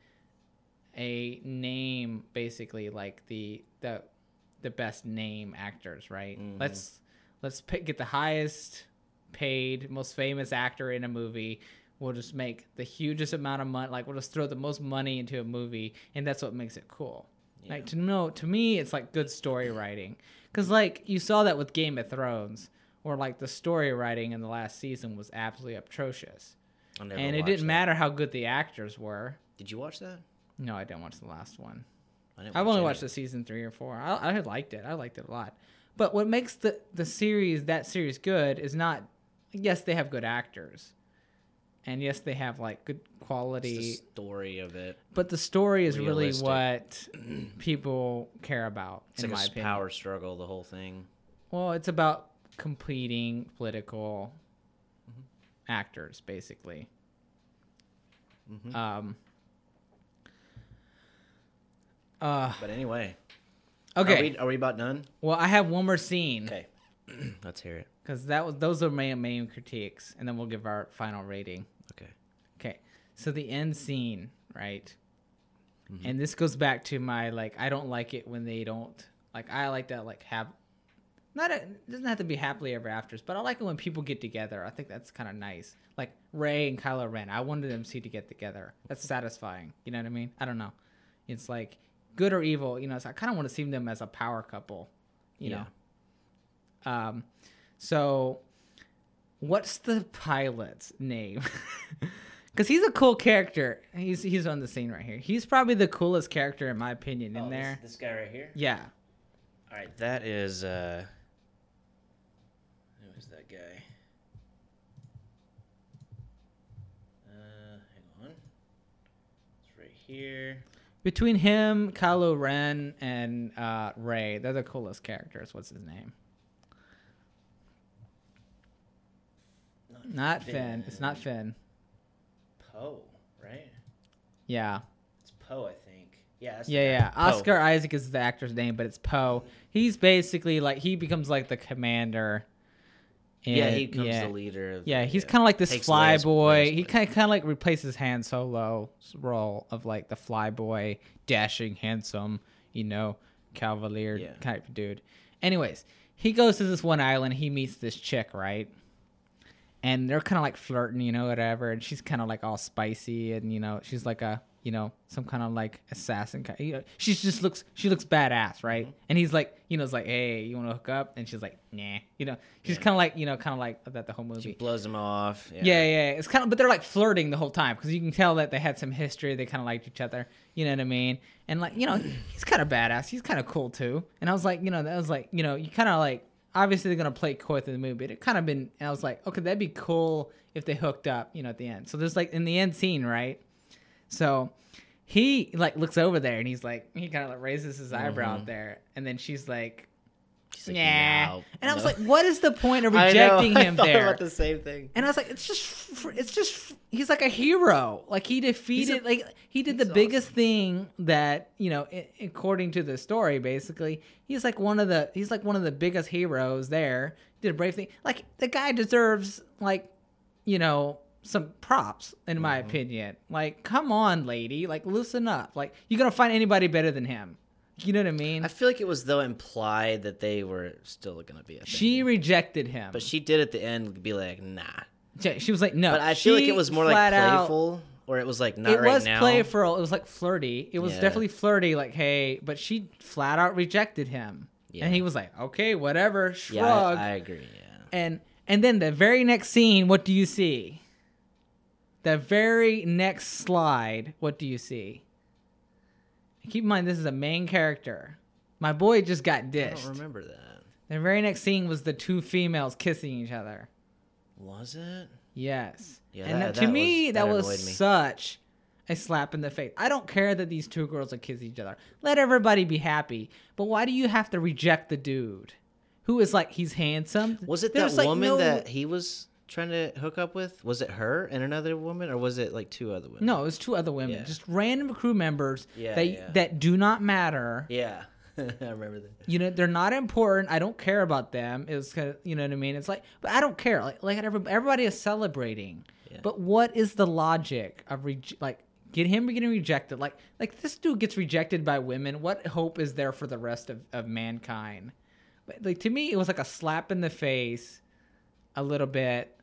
a name basically like the the the best name actors, right? Mm-hmm. Let's let's pick, get the highest paid, most famous actor in a movie. We'll just make the hugest amount of money. Like we'll just throw the most money into a movie, and that's what makes it cool. Like to know, to me, it's like good story writing. Cause like you saw that with Game of Thrones, where like the story writing in the last season was absolutely atrocious, and it didn't that. matter how good the actors were. Did you watch that? No, I didn't watch the last one. I didn't I've only any. watched the season three or four. I, I liked it. I liked it a lot. But what makes the the series that series good is not. Yes, they have good actors, and yes, they have like good quality. the story of it. but the story is Realistic. really what people care about, It's in like my opinion. power struggle. The whole thing. Well, it's about completing political Mm-hmm. actors, basically. Mhm. Um. Uh, But anyway, okay. Are we, are we about done? well, I have one more scene. Okay, [CLEARS THROAT] let's hear it. because that was those are my main critiques, and then we'll give our final rating. Okay. Okay, so the end scene, right? Mm-hmm. And this goes back to my like, I don't like it when they don't like. I like that like have, not a, it doesn't have to be happily ever afters, but I like it when people get together. I think that's kind of nice. Like Rey and Kylo Ren, I wanted them to see to get together. That's satisfying. You know what I mean? I don't know. It's like good or evil. You know, so I kind of want to see them as a power couple. You Yeah. know. Um, so what's the pilot's name? [LAUGHS] Because he's a cool character. He's he's on the scene right here. He's probably the coolest character in my opinion in Oh, there. This, this guy right here. Yeah. All right, that is uh. Who is that guy? Uh, hang on. It's right here. Between him, Kylo Ren, and uh, Rey, they're the coolest characters. What's his name? Not Finn. It's not Finn. Poe, right? Yeah. It's Poe, I think. Yeah. Yeah, yeah. Poe. Oscar Isaac is the actor's name, but it's Poe. He's basically like he becomes like the commander. Yeah, he becomes yeah. the leader. Of Yeah, the, he's uh, kind of like this takes fly boy. Leia's He kind of kind of like replaces Han Solo's role of like the fly boy, dashing, handsome, you know, cavalier Yeah. type dude. Anyways, he goes to this one island. He meets this chick, right? And they're kind of like flirting, you know, whatever. And she's kind of like all spicy, and you know, she's like a, you know, some kind of like assassin. Kind you know, she just looks, she looks badass, right? Mm-hmm. And he's like, you know, it's like, hey, you want to hook up? And she's like, nah, you know, she's kind of like, you know, kind of like that the whole movie. She blows him off. Yeah. Yeah, yeah. It's kind of, but they're like flirting the whole time because you can tell that they had some history. They kind of liked each other. You know what I mean? And like, you know, [CLEARS THROAT] he's kind of badass. He's kind of cool too. And I was like, you know, that was like, you know, you kind of like, obviously they're gonna play coy through the movie, but it kind of been. And I was like, okay, that'd be cool if they hooked up, you know, at the end. So there's like in the end scene, right? So he like looks over there and he's like, he kind of like raises his eyebrow Mm-hmm. out there, and then she's like. She's like, Nah. "No, and I was like, what is the point of [LAUGHS] I know, rejecting [LAUGHS] I him thought there? about the same thing. And I was like, it's just, it's just, he's like a hero. Like he defeated, a- like he did the biggest thing that you know, according to the story. Basically, he's like one of the, he's like one of the biggest heroes there. Did a brave thing. Like the guy deserves, like, you know, some props in my Mm-hmm. opinion. Like, come on, lady, like loosen up. Like you're gonna find anybody better than him. You know what I mean? I feel like it was though implied that they were still gonna be a thing. she rejected him, but she did at the end be like, nah. she, was like, no. But I feel like it was more like flat out- playful, or it was like not it right was now. playful. It was like flirty. It was Yeah. definitely flirty. Like, hey, but she flat out rejected him, Yeah. and he was like, okay, whatever, Yeah, shrug. I, I agree. Yeah. and and then the very next scene, what do you see? The very next slide, what do you see? Keep in mind, this is a main character. My boy just got I dished. don't remember that. The very next scene was the two females kissing each other. Was it? Yes. Yeah, and that- that, to that me, was- that, that was me. such a slap in the face. I don't care that these two girls are kissing each other. Let everybody be happy. But why do you have to reject the dude who is like he's handsome? Was it There's, that like, woman no- that he was trying to hook up with? Was it her and another woman, or was it like two other women? No, it was two other women, Yeah. just random crew members Yeah, that yeah. that do not matter. Yeah, [LAUGHS] I remember that. You know, they're not important. I don't care about them. It was kind of, you know what I mean? It's like, but I don't care. Like, like everybody is celebrating. Yeah. But what is the logic of rege- like get him getting rejected. Like like this dude gets rejected by women. What hope is there for the rest of, of mankind? But like to me, it was like a slap in the face, a little bit.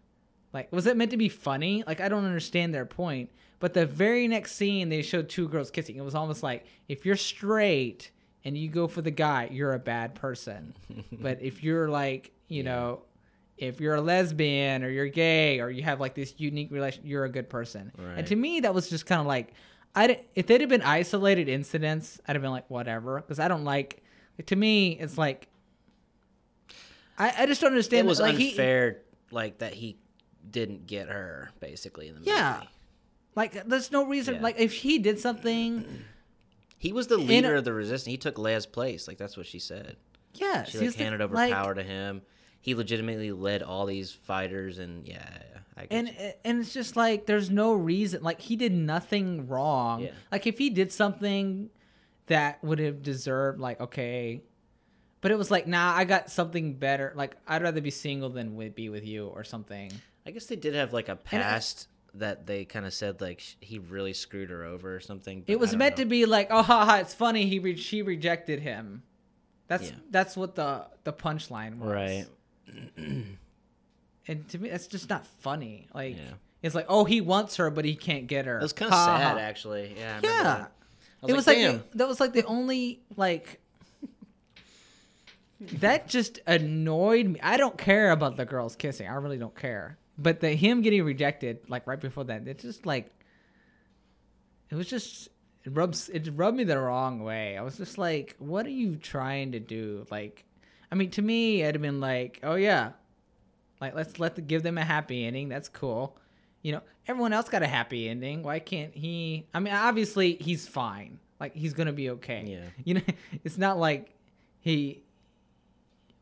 Like was it meant to be funny? Like I don't understand their point. But the very next scene, they showed two girls kissing. It was almost like if you're straight and you go for the guy, you're a bad person. [LAUGHS] but if you're like you know if you're a lesbian or you're gay or you have like this unique relation, you're a good person. Right. And to me, that was just kind of like, I if they'd have been isolated incidents, I'd have been like, whatever, because I don't like. To me, it's like, I, I just don't understand. It was like, he- unfair, like that he didn't get her basically in the movie. yeah, like there's no reason. Yeah. Like if he did something, [CLEARS THROAT] He was the leader a- of the resistance. He took Leia's place. Like that's what she said. yeah, She like was the- handed over like- power to him. He legitimately led all these fighters, and yeah, and you. and it's just like there's no reason like he did nothing wrong Yeah. like if he did something that would have deserved like okay but it was like nah i got something better like i'd rather be single than be with you or something I guess they did have like a And I- past that they kind of said like sh- he really screwed her over or something. it was meant to be like [LAUGHS] oh haha it's funny he re- she rejected him that's Yeah. that's what the the punchline was right. and to me that's just not funny like Yeah. it's like oh he wants her but he can't get her It was kind of Ha, ha, sad, ha. actually. Yeah. I yeah that. Was it was like, like, damn. the, that was like the only like [LAUGHS] that just annoyed me. I don't care about the girls kissing. I really don't care. But the him getting rejected like right before that, it's just like it was just it rubs it rubbed me the wrong way. I was just like, what are you trying to do? Like I mean to me it'd have been like, oh yeah. Like let's let the, give them a happy ending. That's cool. You know, everyone else got a happy ending. Why can't he? I mean, obviously he's fine. Like he's gonna be okay. Yeah. [LAUGHS] You know, it's not like he.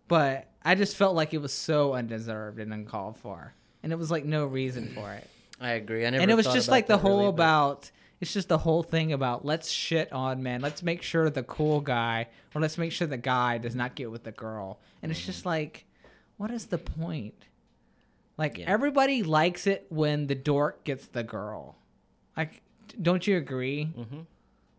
But I just felt like it was so undeserved and uncalled for, and it was like no reason for it. I agree. I never. and it was just like the whole really, but- about. It's just the whole thing about let's shit on men. Let's make sure the cool guy, or let's make sure the guy does not get with the girl. And it's Mm-hmm. just like, what is the point? Like Yeah. everybody likes it when the dork gets the girl. Like, don't you agree? Mhm.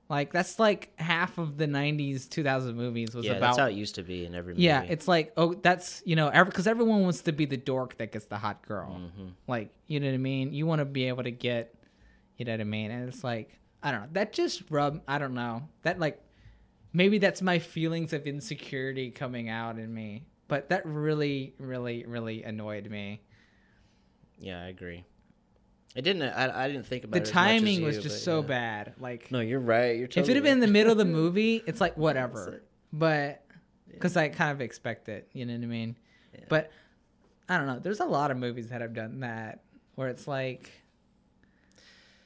Like that's like half of the '90s, 2000 movies was Yeah, about. that's how it used to be in every movie. yeah, it's like oh, that's you know, because everyone wants to be the dork that gets the hot girl. Mhm. Like, you know what I mean? You want to be able to get, you know what I mean? And it's like, I don't know. That just rub. I don't know. That like, maybe that's my feelings of insecurity coming out in me. But that really, really, really annoyed me. yeah, I agree. I didn't. I, I didn't think about The it as much as timing was just so yeah. bad. Like, No, you're right. You're if it had been in the middle of the [LAUGHS] movie, it's like whatever. it. But because I kind of expect it, you know what I mean. Yeah. But I don't know. There's a lot of movies that have done that where it's like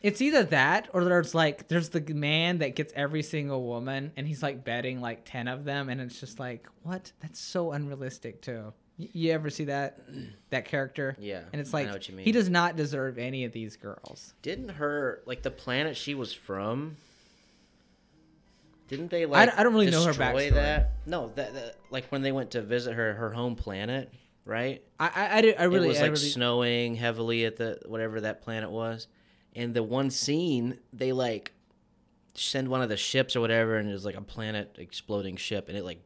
it's either that or there's like there's the man that gets every single woman and he's like betting like 10 of them and it's just like what that's so unrealistic too you ever see that that character Yeah, and it's I like know what you mean. he does not deserve any of these girls Didn't her like the planet she was from? Didn't they I like? d- I don't really know her backstory. That no, that, that like when they went to visit her her home planet, right? i i, I, did- I really it was I like really, snowing heavily at the whatever that planet was, and the one scene they like send one of the ships or whatever, and it was like a planet exploding ship, and it like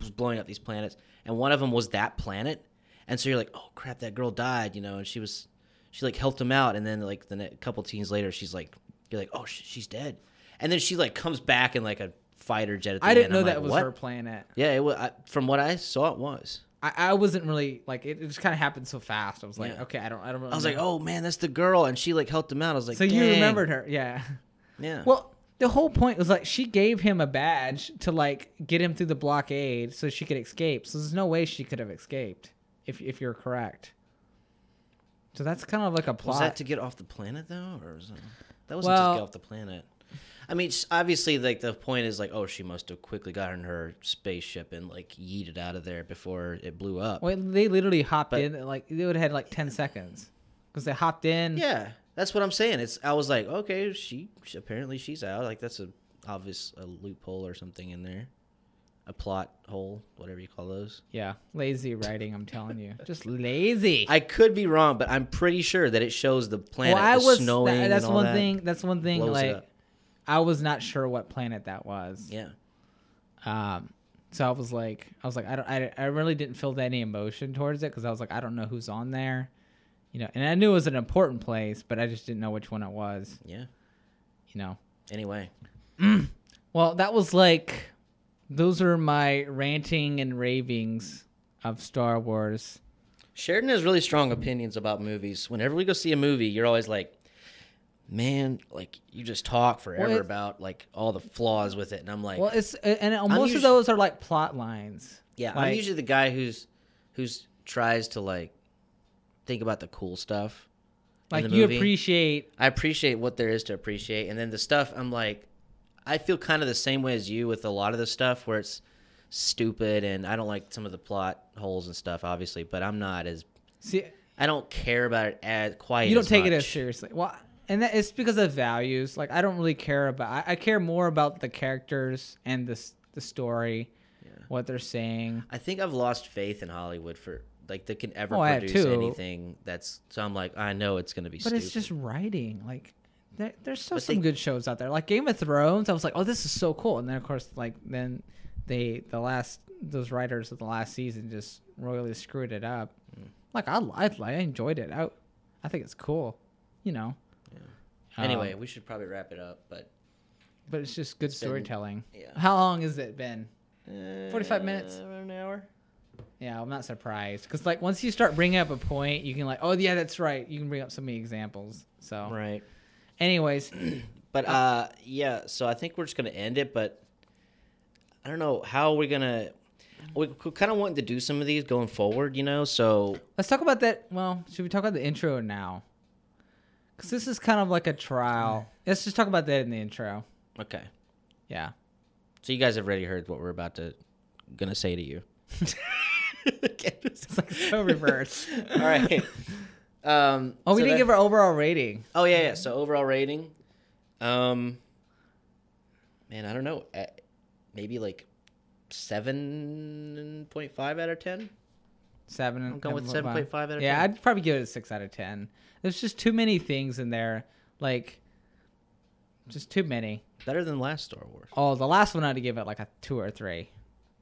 was blowing up these planets, and one of them was that planet, and so you're like, oh crap, that girl died, you know, and she was she like helped him out, and then like the ne- couple teens later, she's like, you're like, oh, sh- she's dead, and then she like comes back in like a fighter jet. At the i didn't end. know I'm that like, was what? her planet Yeah, it was. I, from what I saw, it was. I, I wasn't really like it, it just kind of happened so fast. I was like, Yeah. okay, I don't, I don't. Really I was know. like, oh man, that's the girl, and she like helped him out. I was like, so you remembered her, yeah. Yeah. Well, the whole point was like she gave him a badge to like get him through the blockade so she could escape. So there's no way she could have escaped if if you're correct. So that's kind of like a plot. was that to get off the planet though, or was that, that wasn't Well- to get off the planet? I mean, obviously, like the point is like, oh, she must have quickly gotten her spaceship and like yeeted out of there before it blew up. well, they literally hopped But- in like they would have had like ten seconds because they hopped in. Yeah, that's what I'm saying. It's I was like, okay, she, she apparently she's out. Like that's a obvious a loophole or something in there. a plot hole, whatever you call those. Yeah, lazy writing. I'm telling you, just lazy. I could be wrong, but I'm pretty sure that it shows the planet well, I was. snowing. that- that's one that. thing. That's one thing. blows Like. I was not sure what planet that was. Yeah, Um, so I was like, I was like, I don't, I, I really didn't feel any emotion towards it because I was like, I don't know who's on there, you know. And I knew it was an important place, but I just didn't know which one it was, yeah. you know. Anyway, [CLEARS THROAT] Well, that was like, those are my ranting and ravings of Star Wars. Sheridan has really strong opinions about movies. Whenever we go see a movie, you're always like, "Man, like you just talk forever it- about like all the flaws with it," and I'm like, Well, it's uh, and most usu- of those are like plot lines. "Yeah." I'm usually the guy who's who's tries to like think about the cool stuff. Like you movie. appreciate. I appreciate what there is to appreciate, and then the stuff I'm like, I feel kind of the same way as you with a lot of the stuff where it's stupid, and I don't like some of the plot holes and stuff, obviously, but I'm not as See, I don't care about it as quite. you don't take it as seriously. Well, and that it's because of values. Like I don't really care about. I, I care more about the characters and the the story, what they're saying. I think I've lost faith in Hollywood for like they can ever Oh, produce anything that's. So I'm like, I know it's gonna be. But stupid. it's just writing. Like there, there's still But some they- good shows out there. Like Game of Thrones. I was like, oh, this is so cool. And then of course, like then they the last those writers of the last season just royally screwed it up. Mm. Like I, I I enjoyed it. I I think it's cool. You know. Um, Anyway, we should probably wrap it up, but but it's just good It's been- storytelling. yeah. How long has it been? 45 Uh, minutes? an hour. Yeah, I'm not surprised because like once you start bringing up a point, you can like, oh yeah, that's right. You can bring up so many examples. So, Right. anyways, [CLEARS THROAT] But uh, yeah. So I think we're just gonna end it, but I don't know how we're gonna. We kind of wanting to do some of these going forward, you know. So let's talk about that. Well, should we talk about the intro now? Because this is kind of like a trial. Let's just talk about that in the intro. okay. Yeah. So you guys have already heard what we're about to gonna say to you. [LAUGHS] [LAUGHS] It's like so reverse. [LAUGHS] All right. Um, Oh, we so didn't that- give our overall rating. Oh yeah, yeah. So overall rating, um, man, I don't know, maybe like seven point five out of ten. Seven. I'm going with 7.5. 7.5 out of Yeah, 10. I'd probably give it a six out of ten. There's just too many things in there. Like, just too many. Better than last Star Wars. Oh, the last one I'd give it like a two or three.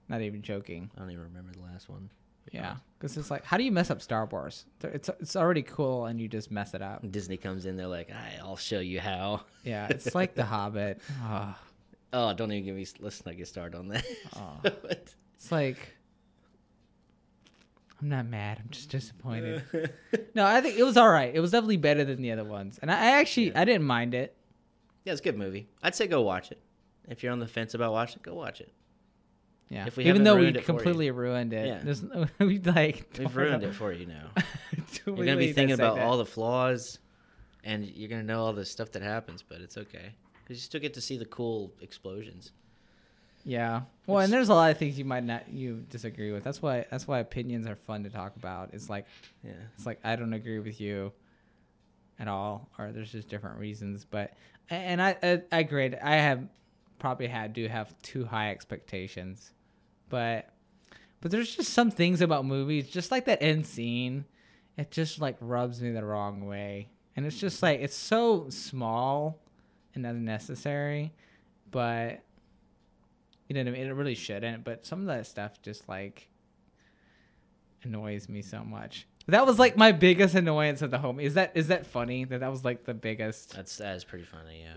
Not even joking. I don't even remember the last one. Yeah, because it's like, how do you mess up Star Wars? It's it's already cool, and you just mess it up. Disney comes in, they're like, "All I'll show you how." Yeah, it's like The [LAUGHS] Hobbit. Oh, Oh, don't even give me. Let's not get started on that. Oh. [LAUGHS] It's like, I'm not mad. I'm just disappointed. [LAUGHS] no, I think it was all right. It was definitely better than the other ones, and I, I actually Yeah. I didn't mind it. yeah, it's a good movie. I'd say go watch it. If you're on the fence about watching it, go watch it. Yeah, If we even though we ruined it you. completely ruined it. Yeah. There's [LAUGHS] we like We've ruined it for you now. [LAUGHS] You're gonna be thinking about all the flaws, and you're gonna know all the stuff that happens, but it's okay because you still get to see the cool explosions. Yeah. Well, It's- and there's a lot of things you might not you disagree with. That's why that's why opinions are fun to talk about. It's like Yeah, it's like I don't agree with you at all, or there's just different reasons. But and I I, I agree. I have probably had do have too high expectations, but but there's just some things about movies, just like that end scene, it just like rubs me the wrong way, and it's just like it's so small and unnecessary, but you know what I mean. It really shouldn't, but some of that stuff just like annoys me so much. That was like my biggest annoyance of the home. Is that is that funny that that was like the biggest? that's that is pretty funny. Yeah,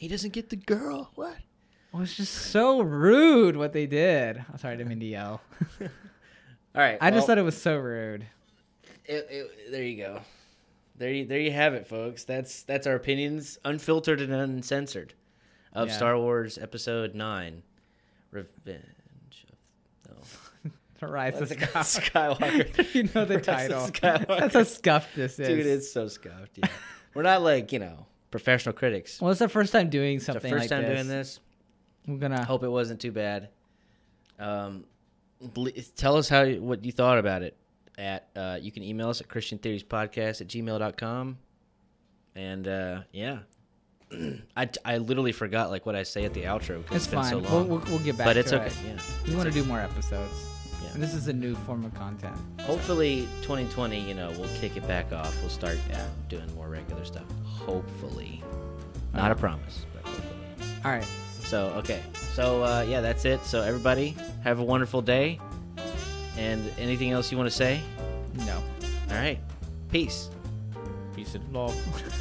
he doesn't get the girl. What? It was just so rude what they did. I'm sorry, I didn't mean to yell. [LAUGHS] All right, I just well, thought it was so rude. it, it, there you go. There you, there you have it, folks. That's that's our opinions, unfiltered and uncensored, of Yeah. Star Wars Episode Nine, Revenge of no. [LAUGHS] The Rise of Skywalker. [LAUGHS] Skywalker. you know the Rise of title. Skywalker. That's how scuffed this is. Dude, it's so scuffed. Yeah, we're not like you know professional critics. well, it's our first time doing It's the something first like time this. doing this. We're gonna. Hope it wasn't too bad. Um, tell us how you- what you thought about it. At uh, you can email us at Christian Theories Podcast at gmail.com. and uh, yeah, [CLEARS THROAT] I, I literally forgot like what I say at the outro because It's it's been fine. so we'll, long. we'll, we'll get back but to it's it. okay. Yeah. We want to do more episodes. Yeah. And this is a new form of content. Hopefully, 2020, you know, we'll kick it back off. We'll start yeah, doing more regular stuff. Hopefully, not a promise, but hopefully. All right. So okay, so uh, yeah, that's it. So everybody, have a wonderful day. And anything else you want to say? No. All right, peace. Peace and love. [LAUGHS]